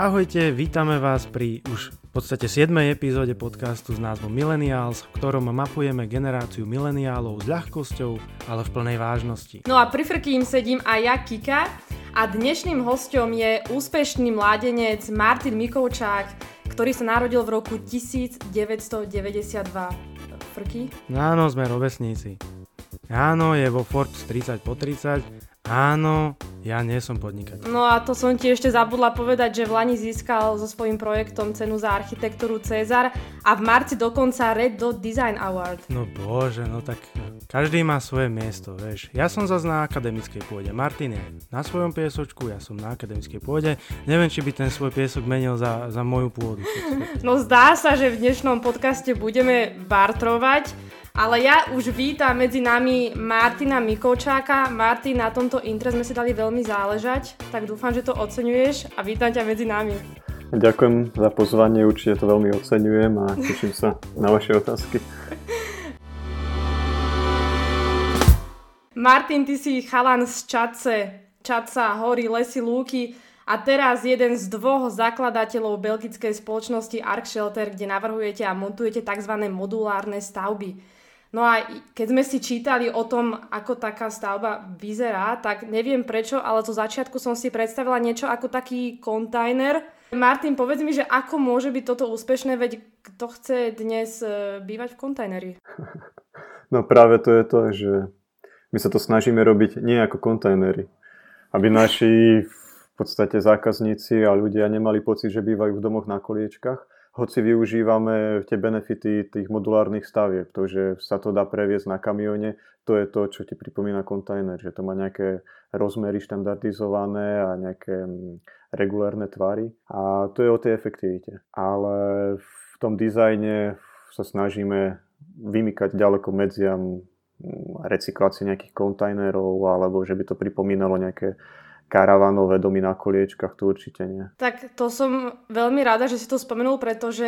Ahojte, vítame vás pri už v podstate 7. epizóde podcastu s názvom Millennials, v ktorom mapujeme generáciu mileniálov s ľahkosťou, ale v plnej vážnosti. No a pri Frkým sedím aj ja, Kika, a dnešným hostom je úspešný mládenec Martin Mikovčák, ktorý sa narodil v roku 1992. Frky? Áno, sme rovesníci. Áno, je vo Forbes 30 po 30. Áno, ja nie som podnikateľ. No a to som ti ešte zabudla povedať, že v Lani získal so svojím projektom cenu za architektúru Cezar a v marci dokonca Red Dot Design Award. No bože, no tak každý má svoje miesto, vieš. Ja som zase na akademickej pôde, Martin je na svojom piesočku, ja som na akademickej pôde. Neviem, či by ten svoj piesok menil za, za moju pôdu. No zdá sa, že v dnešnom podcaste budeme bartrovať. Ale ja už vítam medzi nami Martina Mikovčáka. Martin, na tomto intre sme si dali veľmi záležať, tak dúfam, že to oceňuješ a vítam ťa medzi nami. Ďakujem za pozvanie, určite to veľmi oceňujem a teším sa na vaše otázky. Martin, ty si chalan z Čace, Čaca, hory, lesy, lúky a teraz jeden z dvoch zakladateľov belgickej spoločnosti Ark Shelter, kde navrhujete a montujete tzv. modulárne stavby. No a keď sme si čítali o tom, ako taká stavba vyzerá, tak neviem prečo, ale zo začiatku som si predstavila niečo ako taký kontajner. Martin, povedz mi, že ako môže byť toto úspešné, veď kto chce dnes e, bývať v kontajneri? No práve to je to, že my sa to snažíme robiť nie ako kontajnery. Aby naši v podstate zákazníci a ľudia nemali pocit, že bývajú v domoch na koliečkach, hoci využívame tie benefity tých modulárnych stavieb, to, že sa to dá previesť na kamione, to je to, čo ti pripomína kontajner, že to má nejaké rozmery štandardizované a nejaké mm, regulárne tvary a to je o tej efektivite. Ale v tom dizajne sa snažíme vymykať ďaleko medziam mm, recyklácie nejakých kontajnerov alebo že by to pripomínalo nejaké karavanové domy na koliečkach, to určite nie. Tak to som veľmi rada, že si to spomenul, pretože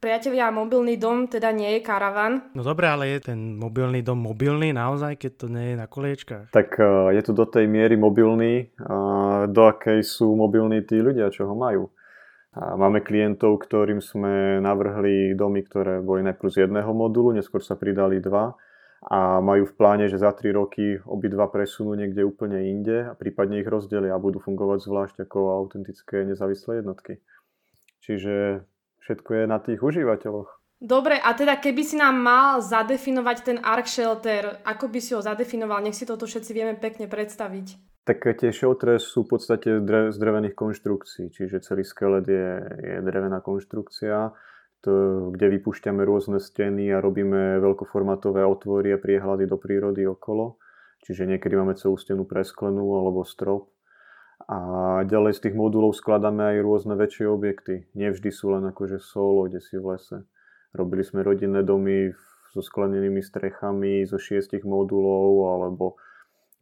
priatelia, mobilný dom teda nie je karavan. No dobre, ale je ten mobilný dom mobilný naozaj, keď to nie je na koliečkách? Tak uh, je to do tej miery mobilný, uh, do akej sú mobilní tí ľudia, čo ho majú. Máme klientov, ktorým sme navrhli domy, ktoré boli najprv z jedného modulu, neskôr sa pridali dva a majú v pláne, že za 3 roky obidva presunú niekde úplne inde a prípadne ich rozdelia a budú fungovať zvlášť ako autentické nezávislé jednotky. Čiže všetko je na tých užívateľoch. Dobre, a teda keby si nám mal zadefinovať ten Ark Shelter, ako by si ho zadefinoval? Nech si toto všetci vieme pekne predstaviť. Tak tie sheltere sú v podstate z drevených konštrukcií, čiže celý skelet je, je drevená konštrukcia kde vypúšťame rôzne steny a robíme veľkoformátové otvory a priehľady do prírody okolo. Čiže niekedy máme celú stenu presklenú alebo strop. A ďalej z tých modulov skladáme aj rôzne väčšie objekty. Nevždy sú len akože solo, kde si v lese. Robili sme rodinné domy so sklenenými strechami zo šiestich modulov alebo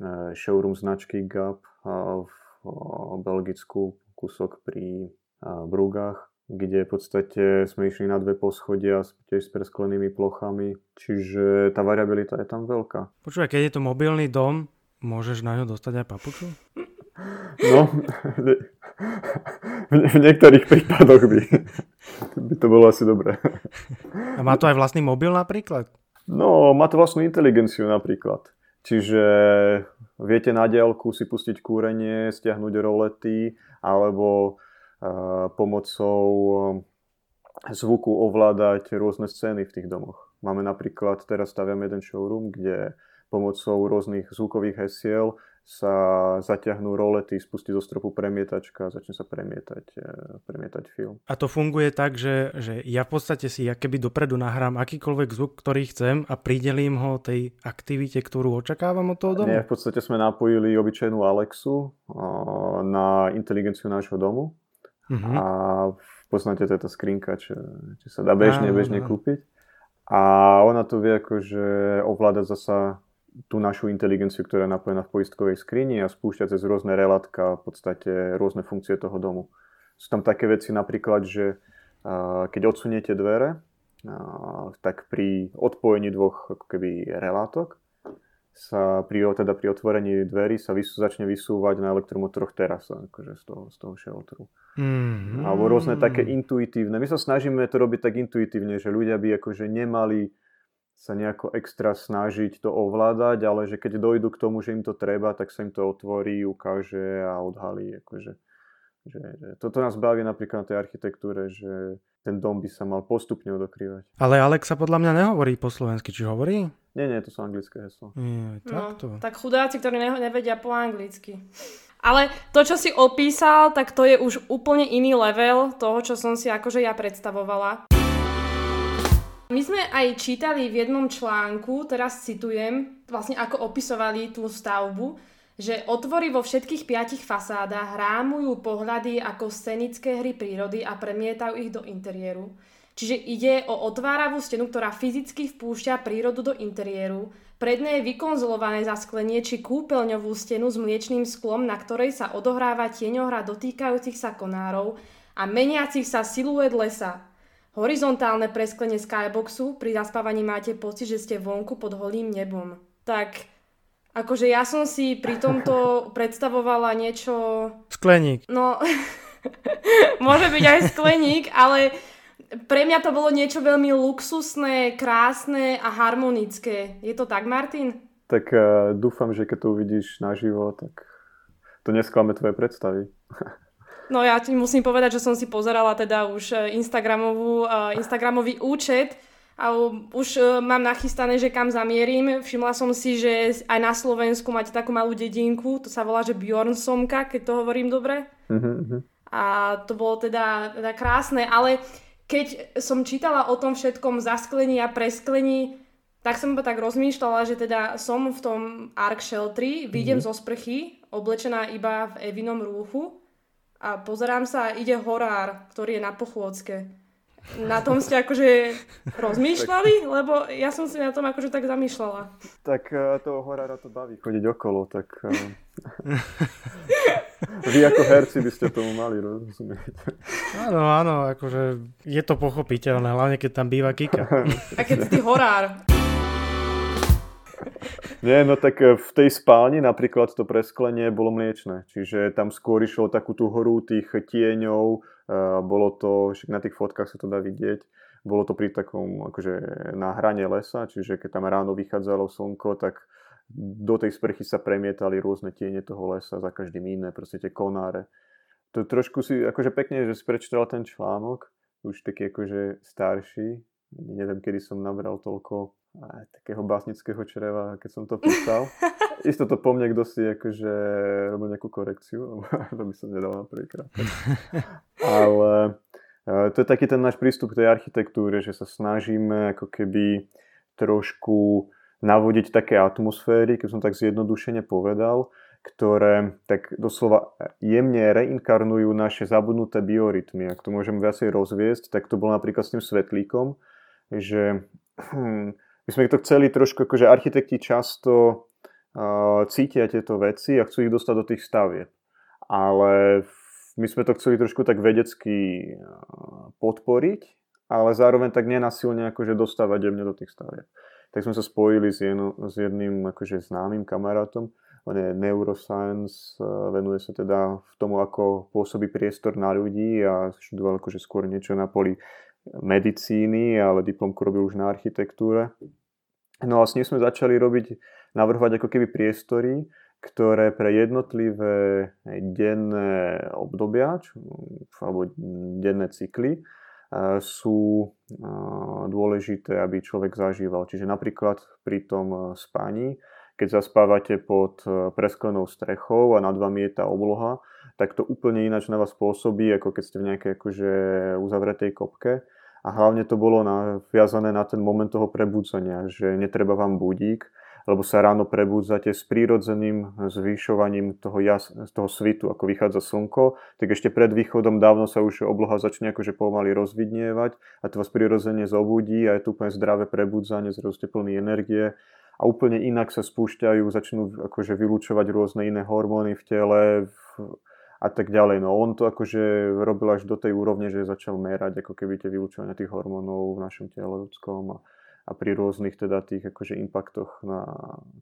e, showroom značky GAP v Belgicku, kúsok pri Brugách kde v podstate sme išli na dve poschodia tiež s presklenými plochami, čiže tá variabilita je tam veľká. Počúvaj, keď je to mobilný dom, môžeš na ňo dostať aj papuču? No, v, niektorých prípadoch by, by to bolo asi dobré. A má to aj vlastný mobil napríklad? No, má to vlastnú inteligenciu napríklad. Čiže viete na diálku si pustiť kúrenie, stiahnuť rolety, alebo pomocou eh, zvuku ovládať rôzne scény v tých domoch. Máme napríklad, teraz staviam jeden showroom, kde pomocou rôznych zvukových hesiel sa zaťahnú rolety, spustí zo stropu premietačka a začne sa premietať, eh, premietať film. A to funguje tak, že, že ja v podstate si ja keby dopredu nahrám akýkoľvek zvuk, ktorý chcem a pridelím ho tej aktivite, ktorú očakávam od toho domu? Nie, v podstate sme napojili obyčajnú Alexu na inteligenciu nášho domu Uh-huh. A poznáte, to je tá skrinka, čo, čo sa dá bežne, bežne kúpiť. A ona to vie akože ovládať zasa tú našu inteligenciu, ktorá je napojená v poistkovej skrini a spúšťať cez rôzne relátka v podstate rôzne funkcie toho domu. Sú tam také veci napríklad, že keď odsuniete dvere, tak pri odpojení dvoch ako keby relátok, sa pri, teda pri otvorení dverí sa vysú, začne vysúvať na elektromotoroch terasa, akože z toho, z toho šeltru. Mm-hmm. Alebo rôzne také intuitívne. My sa snažíme to robiť tak intuitívne, že ľudia by akože nemali sa nejako extra snažiť to ovládať, ale že keď dojdu k tomu, že im to treba, tak sa im to otvorí, ukáže a odhalí. Akože, že, že toto nás baví napríklad na tej architektúre, že ten dom by sa mal postupne odokrývať. Ale Alexa podľa mňa nehovorí po slovensky, či hovorí? Nie, nie, to sú anglické heslo. Nie, takto. No, tak chudáci, ktorí nevedia po anglicky. Ale to, čo si opísal, tak to je už úplne iný level toho, čo som si akože ja predstavovala. My sme aj čítali v jednom článku, teraz citujem, vlastne ako opisovali tú stavbu, že otvory vo všetkých piatich fasádach rámujú pohľady ako scenické hry prírody a premietajú ich do interiéru. Čiže ide o otváravú stenu, ktorá fyzicky vpúšťa prírodu do interiéru. Predné je vykonzolované zasklenie či kúpeľňovú stenu s mliečným sklom, na ktorej sa odohráva tieňohra dotýkajúcich sa konárov a meniacich sa siluet lesa. Horizontálne presklenie skyboxu, pri zaspávaní máte pocit, že ste vonku pod holým nebom. Tak Akože ja som si pri tomto predstavovala niečo... Skleník. No, môže byť aj skleník, ale pre mňa to bolo niečo veľmi luxusné, krásne a harmonické. Je to tak, Martin? Tak uh, dúfam, že keď to uvidíš naživo, tak to nesklame tvoje predstavy. no ja ti musím povedať, že som si pozerala teda už eh, Instagramovú, uh, Instagramový účet a už uh, mám nachystané, že kam zamierim. Všimla som si, že aj na Slovensku máte takú malú dedinku, to sa volá, že Bjornsomka, keď to hovorím dobre. Uh-huh. A to bolo teda, teda krásne, ale keď som čítala o tom všetkom zasklení a presklení, tak som iba tak rozmýšľala, že teda som v tom Ark Sheltri, vyjdem mm-hmm. zo sprchy, oblečená iba v Evinom rúchu a pozerám sa, ide horár, ktorý je na pochôdzke na tom ste akože rozmýšľali? Lebo ja som si na tom akože tak zamýšľala. Tak uh, toho horára to baví chodiť okolo, tak uh, vy ako herci by ste tomu mali rozumieť. Áno, áno, akože je to pochopiteľné, hlavne keď tam býva Kika. A keď si horár. Nie, no tak e, v tej spálni napríklad to presklenie bolo mliečne, čiže tam skôr išlo takú tú horu tých tieňov, bolo to, však na tých fotkách sa to dá vidieť, bolo to pri takom akože na hrane lesa, čiže keď tam ráno vychádzalo slnko, tak do tej sprchy sa premietali rôzne tiene toho lesa, za každým iné, proste tie konáre. To trošku si, akože pekne, že si prečítal ten článok, už taký akože starší, neviem, kedy som nabral toľko aj, takého básnického čreva, keď som to písal. Isto to po mne kto si akože robil nejakú korekciu, to by som nedal na prvýkrát. Ale e, to je taký ten náš prístup k tej architektúre, že sa snažíme ako keby trošku navodiť také atmosféry, keď som tak zjednodušene povedal, ktoré tak doslova jemne reinkarnujú naše zabudnuté biorytmy. Ak to môžem viacej rozviesť, tak to bolo napríklad s tým svetlíkom, že my sme to chceli trošku, akože architekti často uh, cítia tieto veci a chcú ich dostať do tých stavieb. Ale my sme to chceli trošku tak vedecky uh, podporiť, ale zároveň tak nenasilne akože dostávať jemne do tých stavieb. Tak sme sa spojili s, jedno, s jedným akože známym kamarátom, on je neuroscience, venuje sa teda v tomu, ako pôsobí priestor na ľudí a študoval akože skôr niečo na poli medicíny, ale diplomku robil už na architektúre. No a s ním sme začali robiť, navrhovať ako keby priestory, ktoré pre jednotlivé denné obdobia, alebo denné cykly, sú dôležité, aby človek zažíval. Čiže napríklad pri tom spaní, keď zaspávate pod presklenou strechou a nad vami je tá obloha, tak to úplne ináč na vás pôsobí, ako keď ste v nejakej akože uzavretej kopke. A hlavne to bolo naviazané na ten moment toho prebudzania, že netreba vám budík, lebo sa ráno prebudzate s prírodzeným zvyšovaním toho, jas, toho svitu, ako vychádza slnko, tak ešte pred východom dávno sa už obloha začne akože pomaly rozvidnievať a to vás prirodzene zobudí a je to úplne zdravé prebudzanie, zrazu plný energie a úplne inak sa spúšťajú, začnú akože vylúčovať rôzne iné hormóny v tele, v, a tak ďalej. No on to akože robil až do tej úrovne, že začal merať ako keby tie vylúčovania tých hormónov v našom tele ľudskom a, a pri rôznych teda tých akože impaktoch na,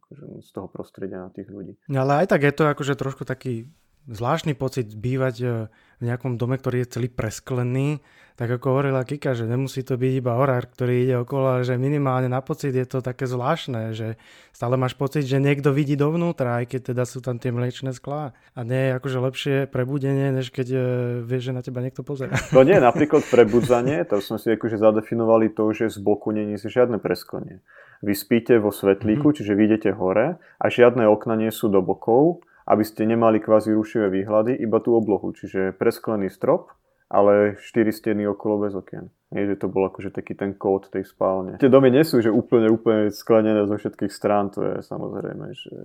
akože z toho prostredia na tých ľudí. Ale aj tak je to akože trošku taký zvláštny pocit bývať e, v nejakom dome, ktorý je celý presklený, tak ako hovorila Kika, že nemusí to byť iba horár, ktorý ide okolo, že minimálne na pocit je to také zvláštne, že stále máš pocit, že niekto vidí dovnútra, aj keď teda sú tam tie mliečne sklá. A nie je akože lepšie prebudenie, než keď uh, vieš, že na teba niekto pozera. No nie, napríklad prebudzanie, to sme si akože zadefinovali to, že z boku není žiadne presklenie. Vy spíte vo svetlíku, mm-hmm. čiže vidíte hore a žiadne okna nie sú do bokov, aby ste nemali kvázi rušivé výhľady, iba tú oblohu, čiže presklený strop, ale 4 steny okolo bez okien. Nie, že to bol akože taký ten kód tej spálne. Tie domy nie sú že úplne, úplne sklenené zo všetkých strán, to je samozrejme, že,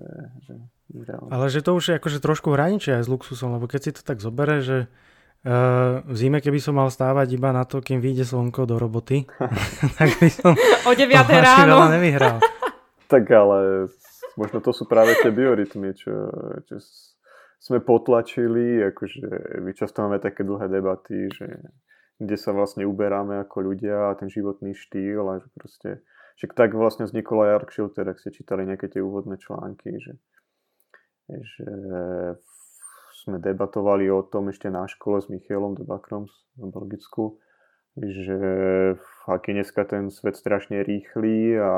že Ale že to už je akože trošku hraničie aj s luxusom, lebo keď si to tak zobere, že Uh, v zime, keby som mal stávať iba na to, kým vyjde slnko do roboty, tak by som o 9 ráno nevyhral. tak ale možno to sú práve tie biorytmy, čo, čo sme potlačili, akože my často máme také dlhé debaty, že kde sa vlastne uberáme ako ľudia a ten životný štýl a že proste, že tak vlastne vznikol aj Ark ak ste čítali nejaké tie úvodné články, že, že sme debatovali o tom ešte na škole s Michielom de Bacroms v Belgicku, že aký dneska ten svet strašne rýchly a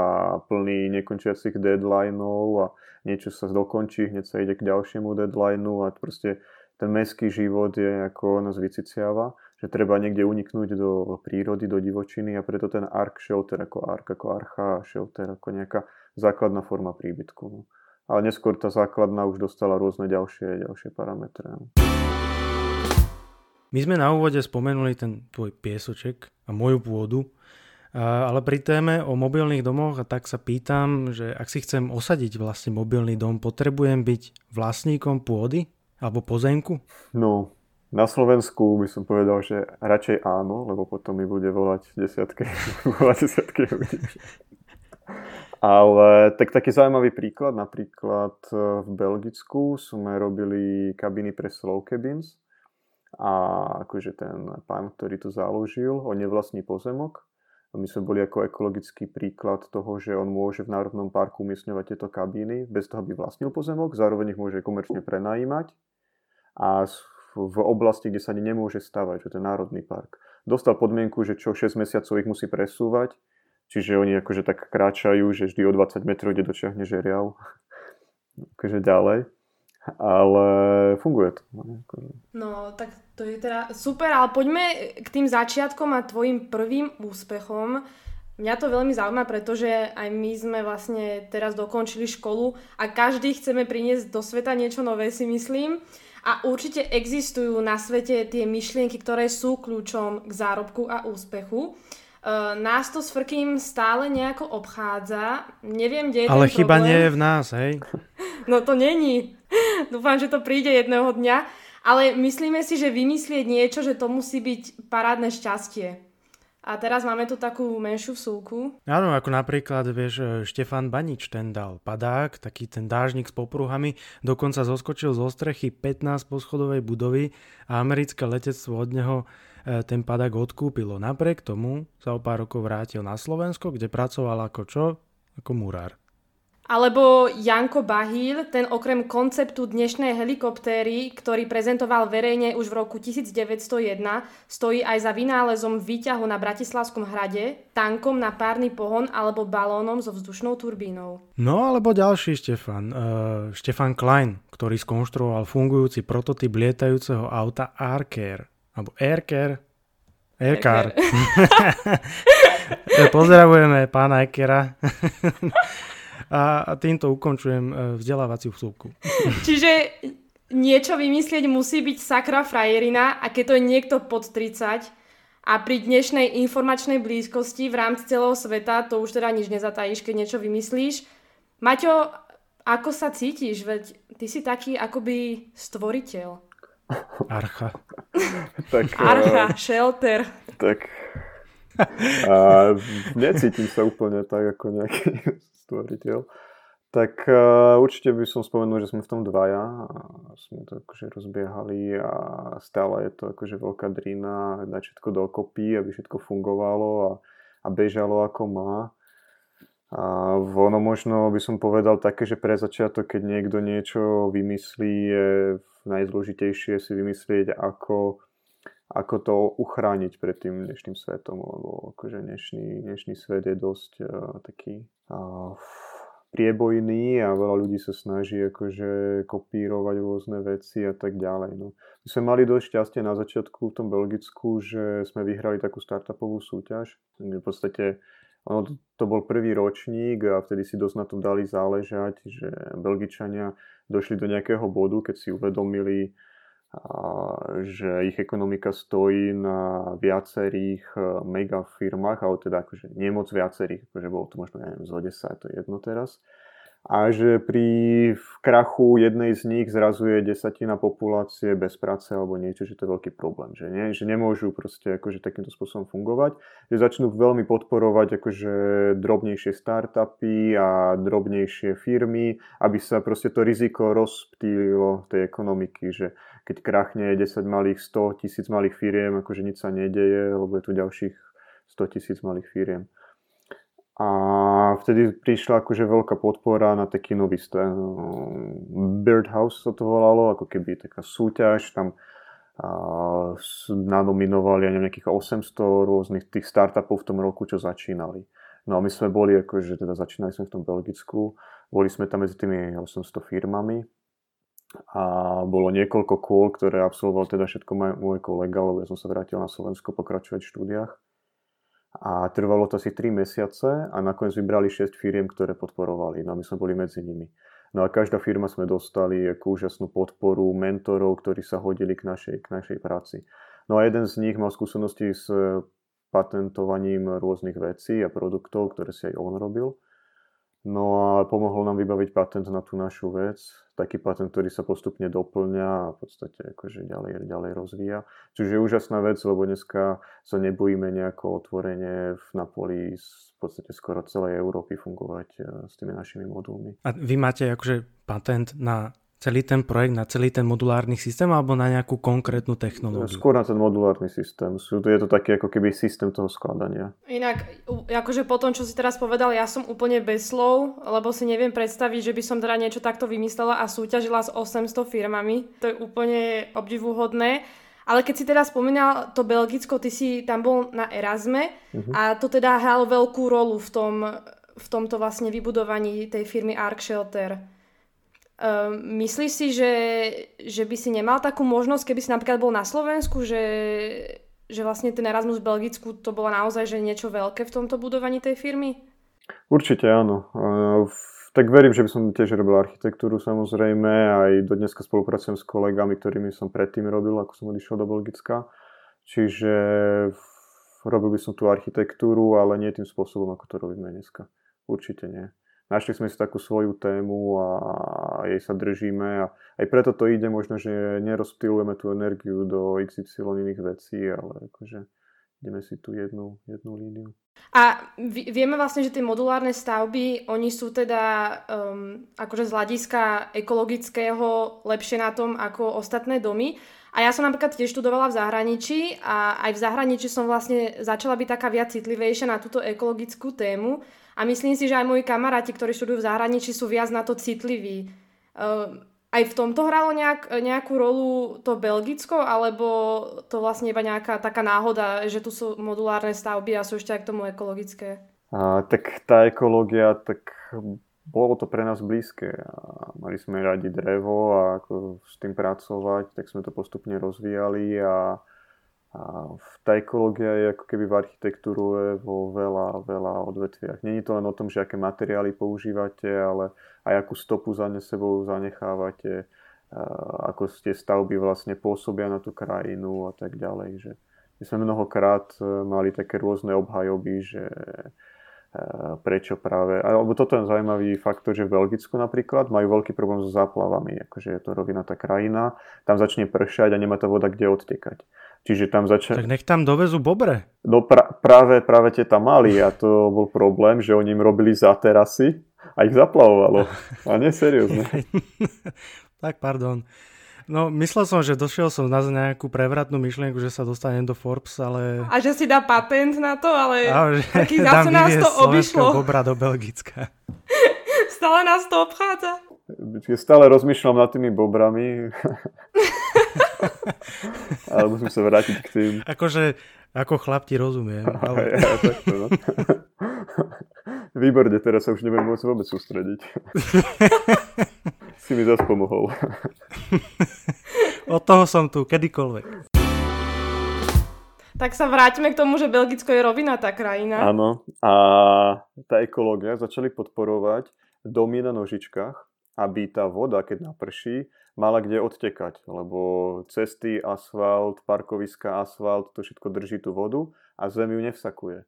plný nekončiacich deadlineov a niečo sa dokončí, hneď sa ide k ďalšiemu deadlineu a proste ten mestský život je ako nás vyciciava, že treba niekde uniknúť do prírody, do divočiny a preto ten ark shelter ako ark, ako archa shelter, ako nejaká základná forma príbytku. No. Ale neskôr tá základná už dostala rôzne ďalšie, ďalšie parametre. My sme na úvode spomenuli ten tvoj piesoček a moju pôdu, ale pri téme o mobilných domoch, a tak sa pýtam, že ak si chcem osadiť vlastne mobilný dom, potrebujem byť vlastníkom pôdy alebo pozemku? No, na Slovensku by som povedal, že radšej áno, lebo potom mi bude volať desiatky, volať desiatky ľudí. Ale tak taký zaujímavý príklad, napríklad v Belgicku sme robili kabiny pre slow cabins, a akože ten pán, ktorý to založil, on nevlastní pozemok. A my sme boli ako ekologický príklad toho, že on môže v Národnom parku umiestňovať tieto kabíny bez toho, aby vlastnil pozemok, zároveň ich môže komerčne prenajímať a v oblasti, kde sa ani nemôže stavať, že to je Národný park. Dostal podmienku, že čo 6 mesiacov ich musí presúvať, čiže oni akože tak kráčajú, že vždy o 20 metrov ide dočiahne žeriav akože ďalej ale funguje to. No, no, tak to je teda super, ale poďme k tým začiatkom a tvojim prvým úspechom. Mňa to veľmi zaujíma, pretože aj my sme vlastne teraz dokončili školu a každý chceme priniesť do sveta niečo nové, si myslím. A určite existujú na svete tie myšlienky, ktoré sú kľúčom k zárobku a úspechu. Uh, nás to s Frkým stále nejako obchádza. Neviem, kde je Ale chyba problém. nie je v nás, hej? No to není. Dúfam, že to príde jedného dňa. Ale myslíme si, že vymyslieť niečo, že to musí byť parádne šťastie. A teraz máme tu takú menšiu vsúku. Áno, ako napríklad, vieš, Štefan Banič ten dal padák, taký ten dážnik s popruhami, dokonca zoskočil zo strechy 15 poschodovej budovy a americké letectvo od neho e, ten padák odkúpilo. Napriek tomu sa o pár rokov vrátil na Slovensko, kde pracoval ako čo? Ako murár. Alebo Janko Bahíl, ten okrem konceptu dnešnej helikoptéry, ktorý prezentoval verejne už v roku 1901, stojí aj za vynálezom výťahu na Bratislavskom hrade, tankom na párny pohon alebo balónom so vzdušnou turbínou. No alebo ďalší Štefan, uh, Štefan Klein, ktorý skonštruoval fungujúci prototyp lietajúceho auta Aircare, alebo Aircare, Aircar. Pozdravujeme pána Ekera. A, a týmto ukončujem e, vzdelávaciu vsúvku. Čiže niečo vymyslieť musí byť sakra frajerina a keď to je niekto pod 30 a pri dnešnej informačnej blízkosti v rámci celého sveta to už teda nič nezatajíš, keď niečo vymyslíš. Maťo, ako sa cítiš? Veď ty si taký akoby stvoriteľ. Archa. tak, Archa, uh, shelter. Tak uh, necítim sa úplne tak ako nejaký stvoriteľ. Tak uh, určite by som spomenul, že sme v tom dvaja a sme to akože rozbiehali a stále je to akože veľká drina dať všetko dokopy, aby všetko fungovalo a, a bežalo ako má. A ono možno by som povedal také, že pre začiatok, keď niekto niečo vymyslí, je najzložitejšie si vymyslieť, ako, ako to uchrániť pred tým dnešným svetom, lebo akože dnešný, dnešný svet je dosť uh, taký uh, priebojný a veľa ľudí sa snaží akože kopírovať rôzne veci a tak ďalej. No. My sme mali dosť šťastie na začiatku v tom Belgicku, že sme vyhrali takú startupovú súťaž. V podstate ono to, bol prvý ročník a vtedy si dosť na tom dali záležať, že Belgičania došli do nejakého bodu, keď si uvedomili, že ich ekonomika stojí na viacerých e, mega firmách, ale teda akože nie moc viacerých, akože bolo to možno, neviem, zo 10, to je jedno teraz a že pri krachu jednej z nich zrazu je desatina populácie bez práce alebo niečo, že to je veľký problém, že, nie? že nemôžu proste akože takýmto spôsobom fungovať, že začnú veľmi podporovať akože drobnejšie startupy a drobnejšie firmy, aby sa proste to riziko rozptýlilo tej ekonomiky, že keď krachne 10 malých, 100 tisíc malých firiem, akože nič sa nedeje, lebo je tu ďalších 100 tisíc malých firiem. A vtedy prišla akože veľká podpora na taký nový sten. Birdhouse sa to volalo, ako keby taká súťaž, tam nanominovali ja neviem, nejakých 800 rôznych tých startupov v tom roku, čo začínali. No a my sme boli, akože teda začínali sme v tom Belgicku, boli sme tam medzi tými 800 firmami a bolo niekoľko kôl, ktoré absolvoval teda všetko môj kolega, lebo ja som sa vrátil na Slovensko pokračovať v štúdiách a trvalo to asi 3 mesiace a nakoniec vybrali 6 firiem, ktoré podporovali. No a my sme boli medzi nimi. No a každá firma sme dostali ako úžasnú podporu, mentorov, ktorí sa hodili k našej, k našej práci. No a jeden z nich mal skúsenosti s patentovaním rôznych vecí a produktov, ktoré si aj on robil. No a pomohol nám vybaviť patent na tú našu vec. Taký patent, ktorý sa postupne doplňa a v podstate akože ďalej, ďalej rozvíja. Čiže je úžasná vec, lebo dneska sa nebojíme nejako otvorene na poli v podstate skoro celej Európy fungovať eh, s tými našimi modulmi. A vy máte akože patent na celý ten projekt na celý ten modulárny systém alebo na nejakú konkrétnu technológiu? Skôr na ten modulárny systém. Je to taký ako keby systém toho skladania. Inak, akože po tom, čo si teraz povedal, ja som úplne bez slov, lebo si neviem predstaviť, že by som teda niečo takto vymyslela a súťažila s 800 firmami. To je úplne obdivuhodné. Ale keď si teda spomínal to Belgicko, ty si tam bol na Erasme uh-huh. a to teda hralo veľkú rolu v, tom, v tomto vlastne vybudovaní tej firmy Ark Shelter. Uh, myslíš si, že, že by si nemal takú možnosť, keby si napríklad bol na Slovensku, že, že vlastne ten Erasmus v Belgicku to bolo naozaj že niečo veľké v tomto budovaní tej firmy? Určite áno. Uh, tak verím, že by som tiež robil architektúru samozrejme. Aj do dneska spolupracujem s kolegami, ktorými som predtým robil, ako som odišiel do Belgicka. Čiže robil by som tú architektúru, ale nie tým spôsobom, ako to robíme dneska. Určite nie našli sme si takú svoju tému a jej sa držíme a aj preto to ide možno, že nerozptýlujeme tú energiu do XY iných vecí, ale akože ideme si tu jednu, jednu líniu. A vieme vlastne, že tie modulárne stavby, oni sú teda um, akože z hľadiska ekologického lepšie na tom ako ostatné domy. A ja som napríklad tiež študovala v zahraničí a aj v zahraničí som vlastne začala byť taká viac citlivejšia na túto ekologickú tému. A myslím si, že aj moji kamaráti, ktorí študujú v zahraničí, sú viac na to citliví. Uh, aj v tomto hralo nejak, nejakú rolu to Belgicko, alebo to vlastne iba nejaká taká náhoda, že tu sú modulárne stavby a sú ešte aj k tomu ekologické? A, tak tá ekológia, tak bolo to pre nás blízke. A mali sme radi drevo a ako s tým pracovať, tak sme to postupne rozvíjali a a tá ekológia je ako keby v architektúre vo veľa, veľa odvetviach. Není to len o tom, že aké materiály používate, ale aj akú stopu za ne sebou zanechávate, ako tie stavby vlastne pôsobia na tú krajinu a tak ďalej. Že my sme mnohokrát e, mali také rôzne obhajoby, že prečo práve, alebo toto je zaujímavý faktor, že v Belgicku napríklad majú veľký problém so záplavami, akože je to rovinatá krajina, tam začne pršať a nemá tá voda kde odtekať. Čiže tam začal... Tak nech tam dovezú bobre. No pra- práve, práve tie tam mali a to bol problém, že oni im robili za terasy a ich zaplavovalo. A nie, seriózne. tak, pardon. No, myslel som, že došiel som na nejakú prevratnú myšlienku, že sa dostanem do Forbes, ale... A že si dá patent na to, ale A, že taký zase nás to obišlo. bobra do Belgicka. Stále nás to obchádza. Stále rozmýšľam nad tými bobrami. Ale musím sa vrátiť k tým. Akože, ako chlap ti rozumiem, ale... Ja, takto, no. Výborne, teraz sa už nebudem môcť vôbec sústrediť. Si mi zase pomohol. Od toho som tu, kedykoľvek. Tak sa vráťme k tomu, že Belgicko je rovinatá krajina. Áno. A tá ekológia začali podporovať domy na nožičkách, aby tá voda, keď naprší, mala kde odtekať, lebo cesty, asfalt, parkoviska, asfalt, to všetko drží tú vodu a zem ju nevsakuje.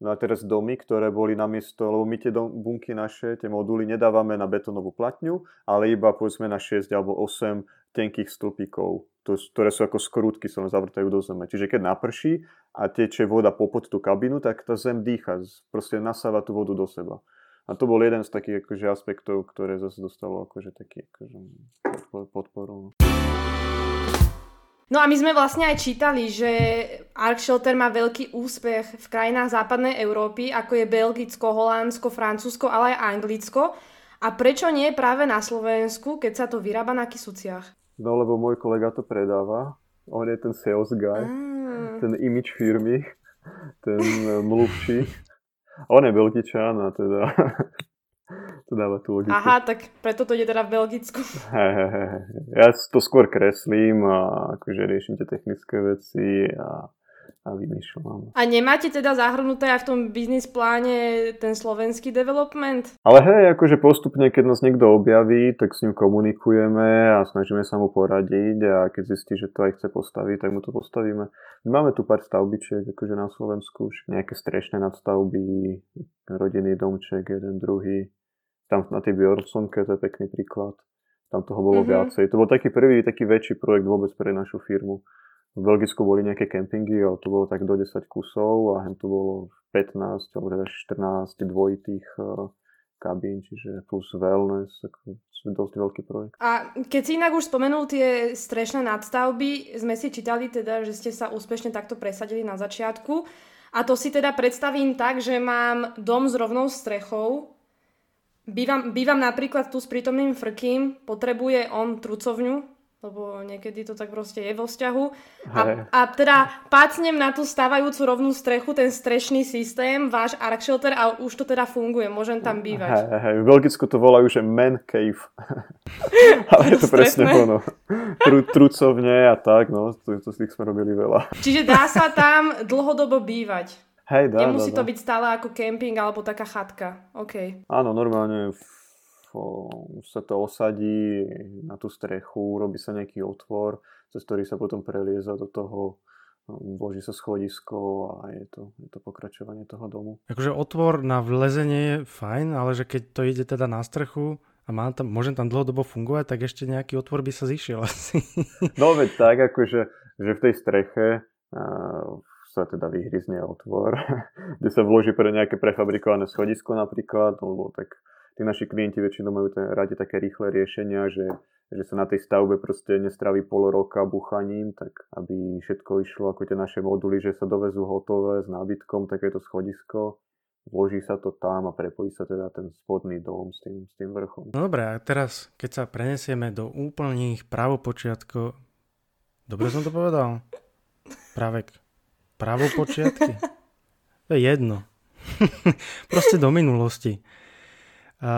No a teraz domy, ktoré boli namiesto, lebo my tie dom, bunky naše, tie moduly nedávame na betónovú platňu, ale iba povedzme na 6 alebo 8 tenkých stĺpikov, to, ktoré sú ako skrutky, sa len zavrtajú do zeme. Čiže keď naprší a teče voda popod tú kabinu, tak tá zem dýcha, proste nasáva tú vodu do seba. A to bol jeden z takých akože, aspektov, ktoré zase dostalo akože, taký akože, podporu. No a my sme vlastne aj čítali, že Ark Shelter má veľký úspech v krajinách západnej Európy, ako je Belgicko, Holandsko, Francúzsko, ale aj Anglicko. A prečo nie práve na Slovensku, keď sa to vyrába na kysuciach? No lebo môj kolega to predáva. On je ten sales guy, Mm. ten image firmy, ten eh, mluvčí. On je Belgičan a teda to dáva tú logiku. Aha, tak preto to ide teda v Belgicku. He, he, he. Ja to skôr kreslím a akože riešim tie technické veci a, a vymýšľam. A nemáte teda zahrnuté aj v tom biznis pláne ten slovenský development? Ale hej, akože postupne, keď nás niekto objaví, tak s ním komunikujeme a snažíme sa mu poradiť a keď zistí, že to aj chce postaviť, tak mu to postavíme. Máme tu pár stavbičiek akože na Slovensku, už nejaké strešné nadstavby, rodinný domček, jeden, druhý. Tam na tej Bjornsonke, to je pekný príklad. Tam toho bolo Mhm. viacej. To bol taký prvý, taký väčší projekt vôbec pre našu firmu. V Belgicku boli nejaké kempingy, ale to bolo tak do 10 kusov a hen tu bolo 15 alebo teda 14 dvojitých eh, kabín, čiže plus wellness, ako dosť veľký projekt. A keď si inak už spomenul tie strešné nadstavby, sme si čítali teda, že ste sa úspešne takto presadili na začiatku. A to si teda predstavím tak, že mám dom s rovnou strechou, bývam, bývam napríklad tu s prítomným frkým, potrebuje on trucovňu, lebo niekedy to tak proste je vo vzťahu. A, a teda pácnem na tú stávajúcu rovnú strechu, ten strešný systém, váš Ark Shelter a už to teda funguje, môžem tam bývať. hej, hej. V Belgicku to volajú, že man cave. Ale je to presne ono. Tru, trucovne a tak, no, to, to z tých sme robili veľa. Čiže dá sa tam dlhodobo bývať. Hej, dá, Nemusí dá, to dá. byť stále ako kemping alebo taká chatka. OK. Áno, normálne f- sa to osadí na tú strechu, robí sa nejaký otvor, cez ktorý sa potom prelieza do toho, vloží sa schodisko a je to, je to pokračovanie toho domu. Akože otvor na vlezenie je fajn, ale že keď to ide teda na strechu a má tam, môžem tam dlhodobo fungovať, tak ešte nejaký otvor by sa zišiel asi. No veď tak, akože, že v tej streche uh, sa teda vyhryzne otvor, kde sa vloží pre nejaké prefabrikované schodisko napríklad, lebo tak tí naši klienti väčšinou majú radi také rýchle riešenia, že, že sa na tej stavbe proste nestraví pol roka buchaním, tak aby všetko išlo ako tie naše moduly, že sa dovezú hotové s nábytkom, takéto schodisko, vloží sa to tam a prepojí sa teda ten spodný dom s tým, s tým vrchom. No dobré, a teraz, keď sa prenesieme do úplných pravopočiatkov... Dobre som to povedal? Pravek. Pravopočiatky? To je jedno. Proste do minulosti. A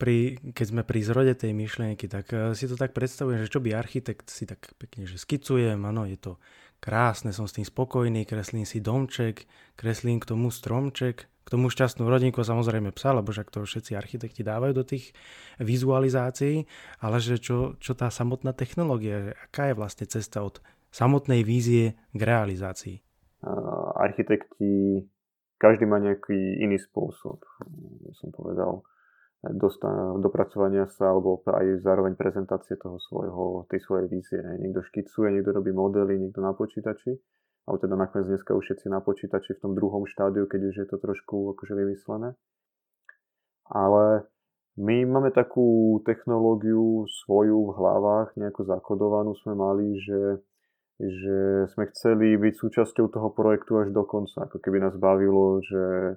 pri, keď sme pri zrode tej myšlienky, tak eh, si to tak predstavujem, že čo by architekt si tak pekne, že skicujem, áno, je to krásne, som s tým spokojný, kreslím si domček, kreslím k tomu stromček, k tomu šťastnú rodinku, samozrejme psa, lebo však to všetci architekti dávajú do tých vizualizácií, ale že čo, čo tá samotná technológia, aká je vlastne cesta od samotnej vízie k realizácii. Uh, architekti, každý má nejaký iný spôsob, som povedal, dosta- dopracovania sa alebo aj zároveň prezentácie toho svojho, tej svojej vízie. Niekto škicuje, niekto robí modely, niekto na počítači, alebo teda nakoniec dneska už všetci na počítači v tom druhom štádiu, keď už je to trošku akože vymyslené. Ale My máme takú technológiu svoju v hlavách, nejakú zakodovanú sme mali, že, že sme chceli byť súčasťou toho projektu až do konca. Ako keby nás bavilo, že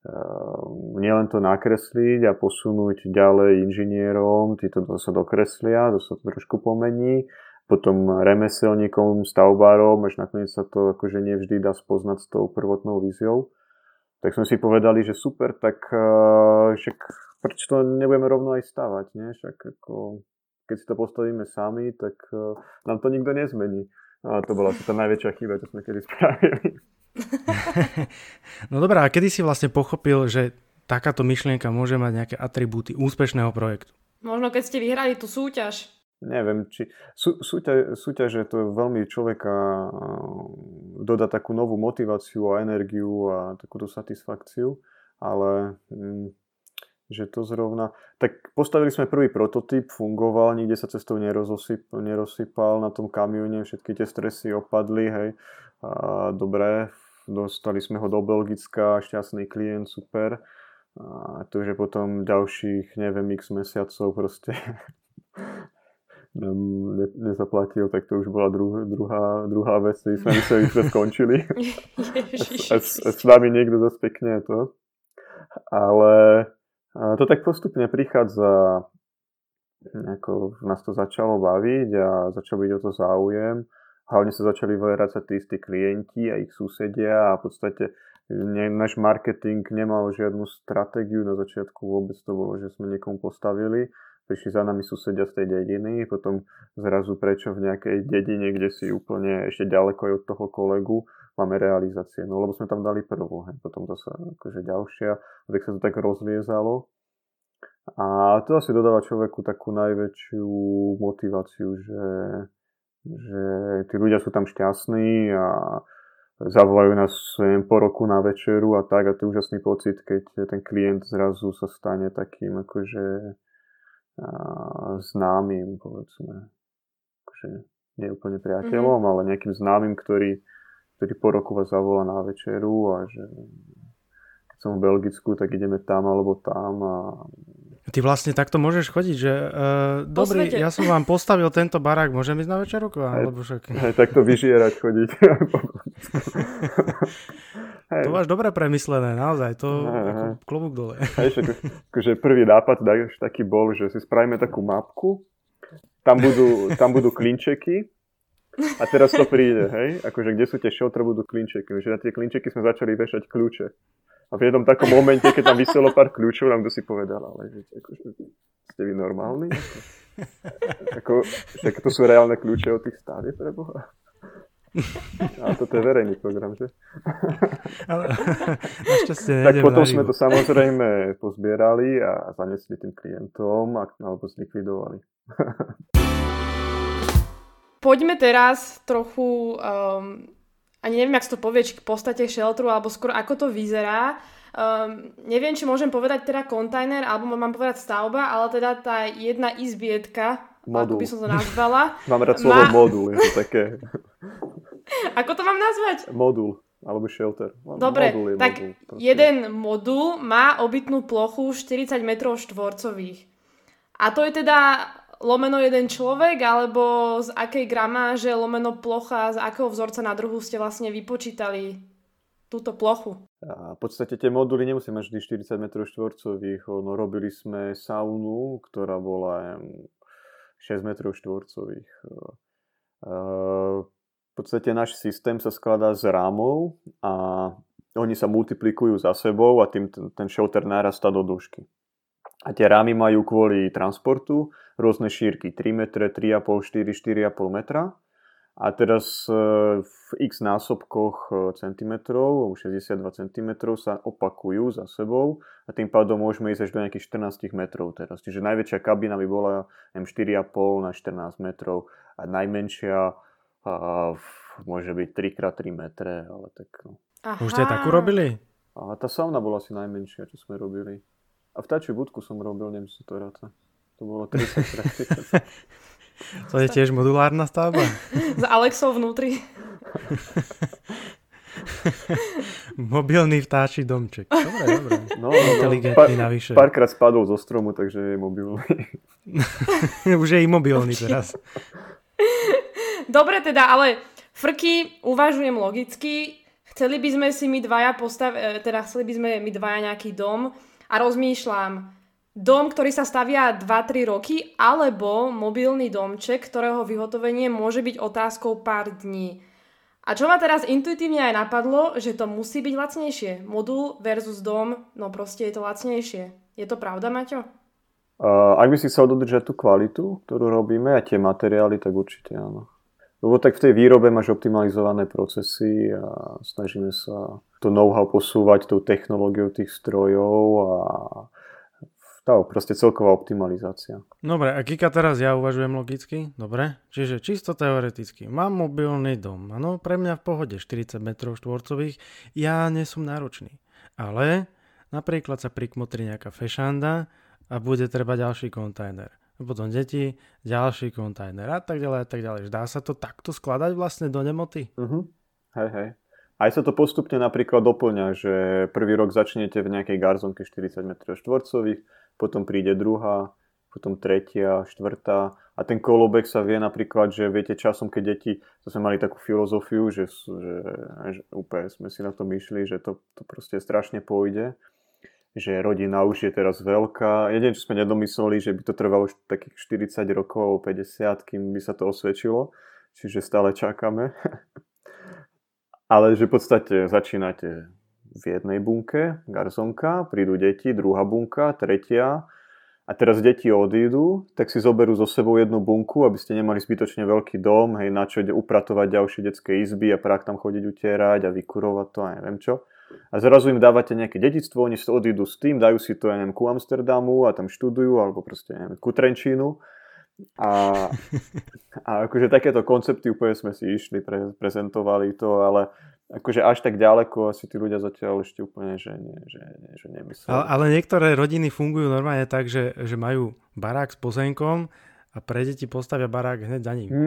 Ehm, nielen to nakresliť a posunúť ďalej inžinierom, títo to sa dokreslia, to sa to trošku pomení, potom remeselníkom, stavbárom, až nakoniec sa to akože nevždy dá spoznať s tou prvotnou víziou. Tak sme si povedali, že super, tak uh, však prečo to nebudeme rovno aj stavať, nie? Však ako, keď si to postavíme sami, tak uh, nám to nikto nezmení. A to bola asi tá najväčšia chyba, čo sme kedy spravili. no dobrá, a kedy si vlastne pochopil, že takáto myšlienka môže mať nejaké atribúty úspešného projektu? Možno keď ste vyhrali tú súťaž. Neviem, či sú, súťaž, súťaže to veľmi človeka dodá takú novú motiváciu a energiu a takúto satisfakciu, ale mm, že to zrovna... Tak postavili sme prvý prototyp, fungoval, nikde sa cestou nerozsypal na tom kamione, všetky tie stresy opadli, hej, a dobre, dostali sme ho do Belgicka, šťastný klient, super. A to, že potom ďalších, neviem, x mesiacov proste nám ne, nezaplatil, tak to už bola dru, druhá, druhá vec, ktorý sme mysleli, že skončili. a, a, a s nami niekto zase pekne to. Ale to tak postupne prichádza, ako nás to začalo baviť a začal byť o to záujem. Hlavne sa začali vrácať tí istí klienti a ich susedia a v podstate náš marketing nemal žiadnu stratégiu. Na začiatku, vôbec to bolo, že sme niekomu postavili, prišli za nami susedia z tej dediny, potom zrazu prečo v nejakej dedine, kde si úplne ešte ďaleko je od toho kolegu, máme realizácie, no lebo sme tam dali prvú, hej, potom zase akože ďalšia, tak sa to tak rozliezalo. A to asi dodáva človeku takú najväčšiu motiváciu, že že tí ľudia sú tam šťastní a zavolajú nás neviem, po roku na večeru a tak a to je úžasný pocit, keď ten klient zrazu sa stane takým akože a, známym, povedzme. Akože nie úplne priateľom, mm-hmm. ale nejakým známym, ktorý, ktorý po roku vás zavolá na večeru a že keď som v Belgicku, tak ideme tam alebo tam a Ty vlastne takto môžeš chodiť, že uh, dobrý, svete. ja som vám postavil tento barák, môžem ísť na večerku? Alebo však... Hej, takto vyžierať chodiť. hej. To máš dobre premyslené, naozaj, to hej, ako klobúk dole. Hej, že, akože prvý nápad taký bol, že si spravíme takú mapku, tam budú, tam budú klinčeky a teraz to príde, hej, akože kde sú tie šotre, budú klinčeky, že na tie klinčeky sme začali vešať kľúče. A v jednom takom momente, keď tam vyselo pár kľúčov, nám to si povedal, ale že akože, ste vy normálni? Ako, však to sú reálne kľúče od tých stávie pre Boha. A toto je verejný program, že? Ale, tak potom sme to samozrejme pozbierali a zanesli tým klientom alebo zlikvidovali. Poďme teraz trochu um, ani neviem, ak to povie, či k podstate shelteru, alebo skôr ako to vyzerá. Um, neviem, či môžem povedať teda kontajner, alebo mám povedať stavba, ale teda tá jedna izbietka, modul. ako by som to nazvala. mám rád slovo má... modul, je to také. ako to mám nazvať? Modul alebo shelter. Dobre, modul je tak modul, jeden modul má obytnú plochu 40 m štvorcových. A to je teda lomeno jeden človek, alebo z akej gramáže, lomeno plocha, z akého vzorca na druhu ste vlastne vypočítali túto plochu? A v podstate tie moduly nemusí mať vždy 40 m štvorcových. No, robili sme saunu, ktorá bola 6 m štvorcových. V podstate náš systém sa skladá z rámov a oni sa multiplikujú za sebou a tým ten shelter narastá do dĺžky. A tie rámy majú kvôli transportu rôzne šírky 3 m, 3,5, 4, 4,5 metra. A teraz e, v x násobkoch e, centimetrov, 62 cm sa opakujú za sebou a tým pádom môžeme ísť až do nejakých 14 metrov teraz. Čiže najväčšia kabina by bola M4,5 na 14 metrov a najmenšia a, môže byť 3x3 metre, ale tak no. Aha. Už ste tak urobili? A tá sauna bola asi najmenšia, čo sme robili. A vtáčiu budku som robil, neviem, si to ráta. To bolo 30 To je tiež modulárna stavba? S Alexou vnútri. Mobilný vtáči domček. Dobre, dobre. No, no, no. Inteligentný no. navyše. Párkrát spadol zo stromu, takže je mobilný. Už je imobilný teraz. Dobre teda, ale Frky, uvažujem logicky. Chceli by sme si my dvaja postav... E, teda chceli by sme my dvaja nejaký dom a rozmýšľam, dom, ktorý sa stavia 2-3 roky, alebo mobilný domček, ktorého vyhotovenie môže byť otázkou pár dní. A čo ma teraz intuitívne aj napadlo, že to musí byť lacnejšie. Modul versus dom, no proste je to lacnejšie. Je to pravda, Maťo? Uh, ak by si chcel dodržať tú kvalitu, ktorú robíme a tie materiály, tak určite áno. Lebo tak v tej výrobe máš optimalizované procesy a snažíme sa to know-how posúvať tou technológiou tých strojov a tá proste celková optimalizácia. Dobre, a Kika teraz ja uvažujem logicky, dobre? Čiže čisto teoreticky, mám mobilný dom, áno, pre mňa v pohode 40 m štvorcových, ja nie som náročný. Ale napríklad sa prikmotri nejaká fešanda a bude treba ďalší kontajner. Potom deti, ďalší kontajner a tak ďalej a tak ďalej. Dá sa to takto skladať vlastne do nemoty? Uh-huh. Hej, hej. Aj sa to postupne napríklad doplňa, že prvý rok začnete v nejakej garzonke 40 m štvorcových, potom príde druhá, potom tretia, štvrtá a ten kolobek sa vie napríklad, že viete časom, keď deti, to sme mali takú filozofiu, že, že, že úplne sme si na to myšli, že to, to proste strašne pôjde, že rodina už je teraz veľká. Jeden, čo sme nedomysleli, že by to trvalo takých 40 rokov, 50, kým by sa to osvedčilo, čiže stále čakáme. Ale že v podstate začínate v jednej bunke, garzonka, prídu deti, druhá bunka, tretia a teraz deti odídu, tak si zoberú zo sebou jednu bunku, aby ste nemali zbytočne veľký dom, hej, na čo upratovať ďalšie detské izby a prák tam chodiť utierať a vykurovať to a neviem čo. A zrazu im dávate nejaké dedictvo, oni odídu s tým, dajú si to, ja neviem, ku Amsterdamu a tam študujú, alebo proste, neviem, ku Trenčínu. A, a akože takéto koncepty úplne sme si išli, pre, prezentovali to, ale akože až tak ďaleko asi tí ľudia zatiaľ ešte úplne, že, nie, že, nie, že nemysleli. Ale, ale niektoré rodiny fungujú normálne tak, že, že majú barák s pozemkom a pre deti postavia barák hneď za ním.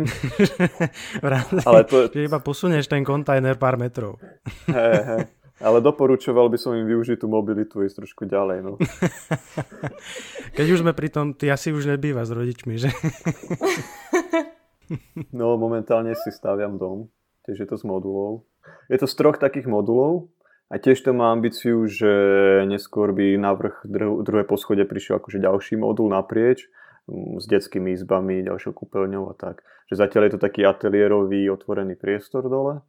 Hmm. ale to... že iba posunieš ten kontajner pár metrov. hey, hey. Ale doporučoval by som im využiť tú mobilitu ísť trošku ďalej. No. Keď už sme pri tom, ty asi už nebýva s rodičmi, že? no momentálne si staviam dom, tiež je to s modulou. Je to z troch takých modulov a tiež to má ambíciu, že neskôr by na vrch druhé poschodie prišiel akože ďalší modul naprieč mm, s detskými izbami, ďalšou kúpeľňou a tak. Že zatiaľ je to taký ateliérový otvorený priestor dole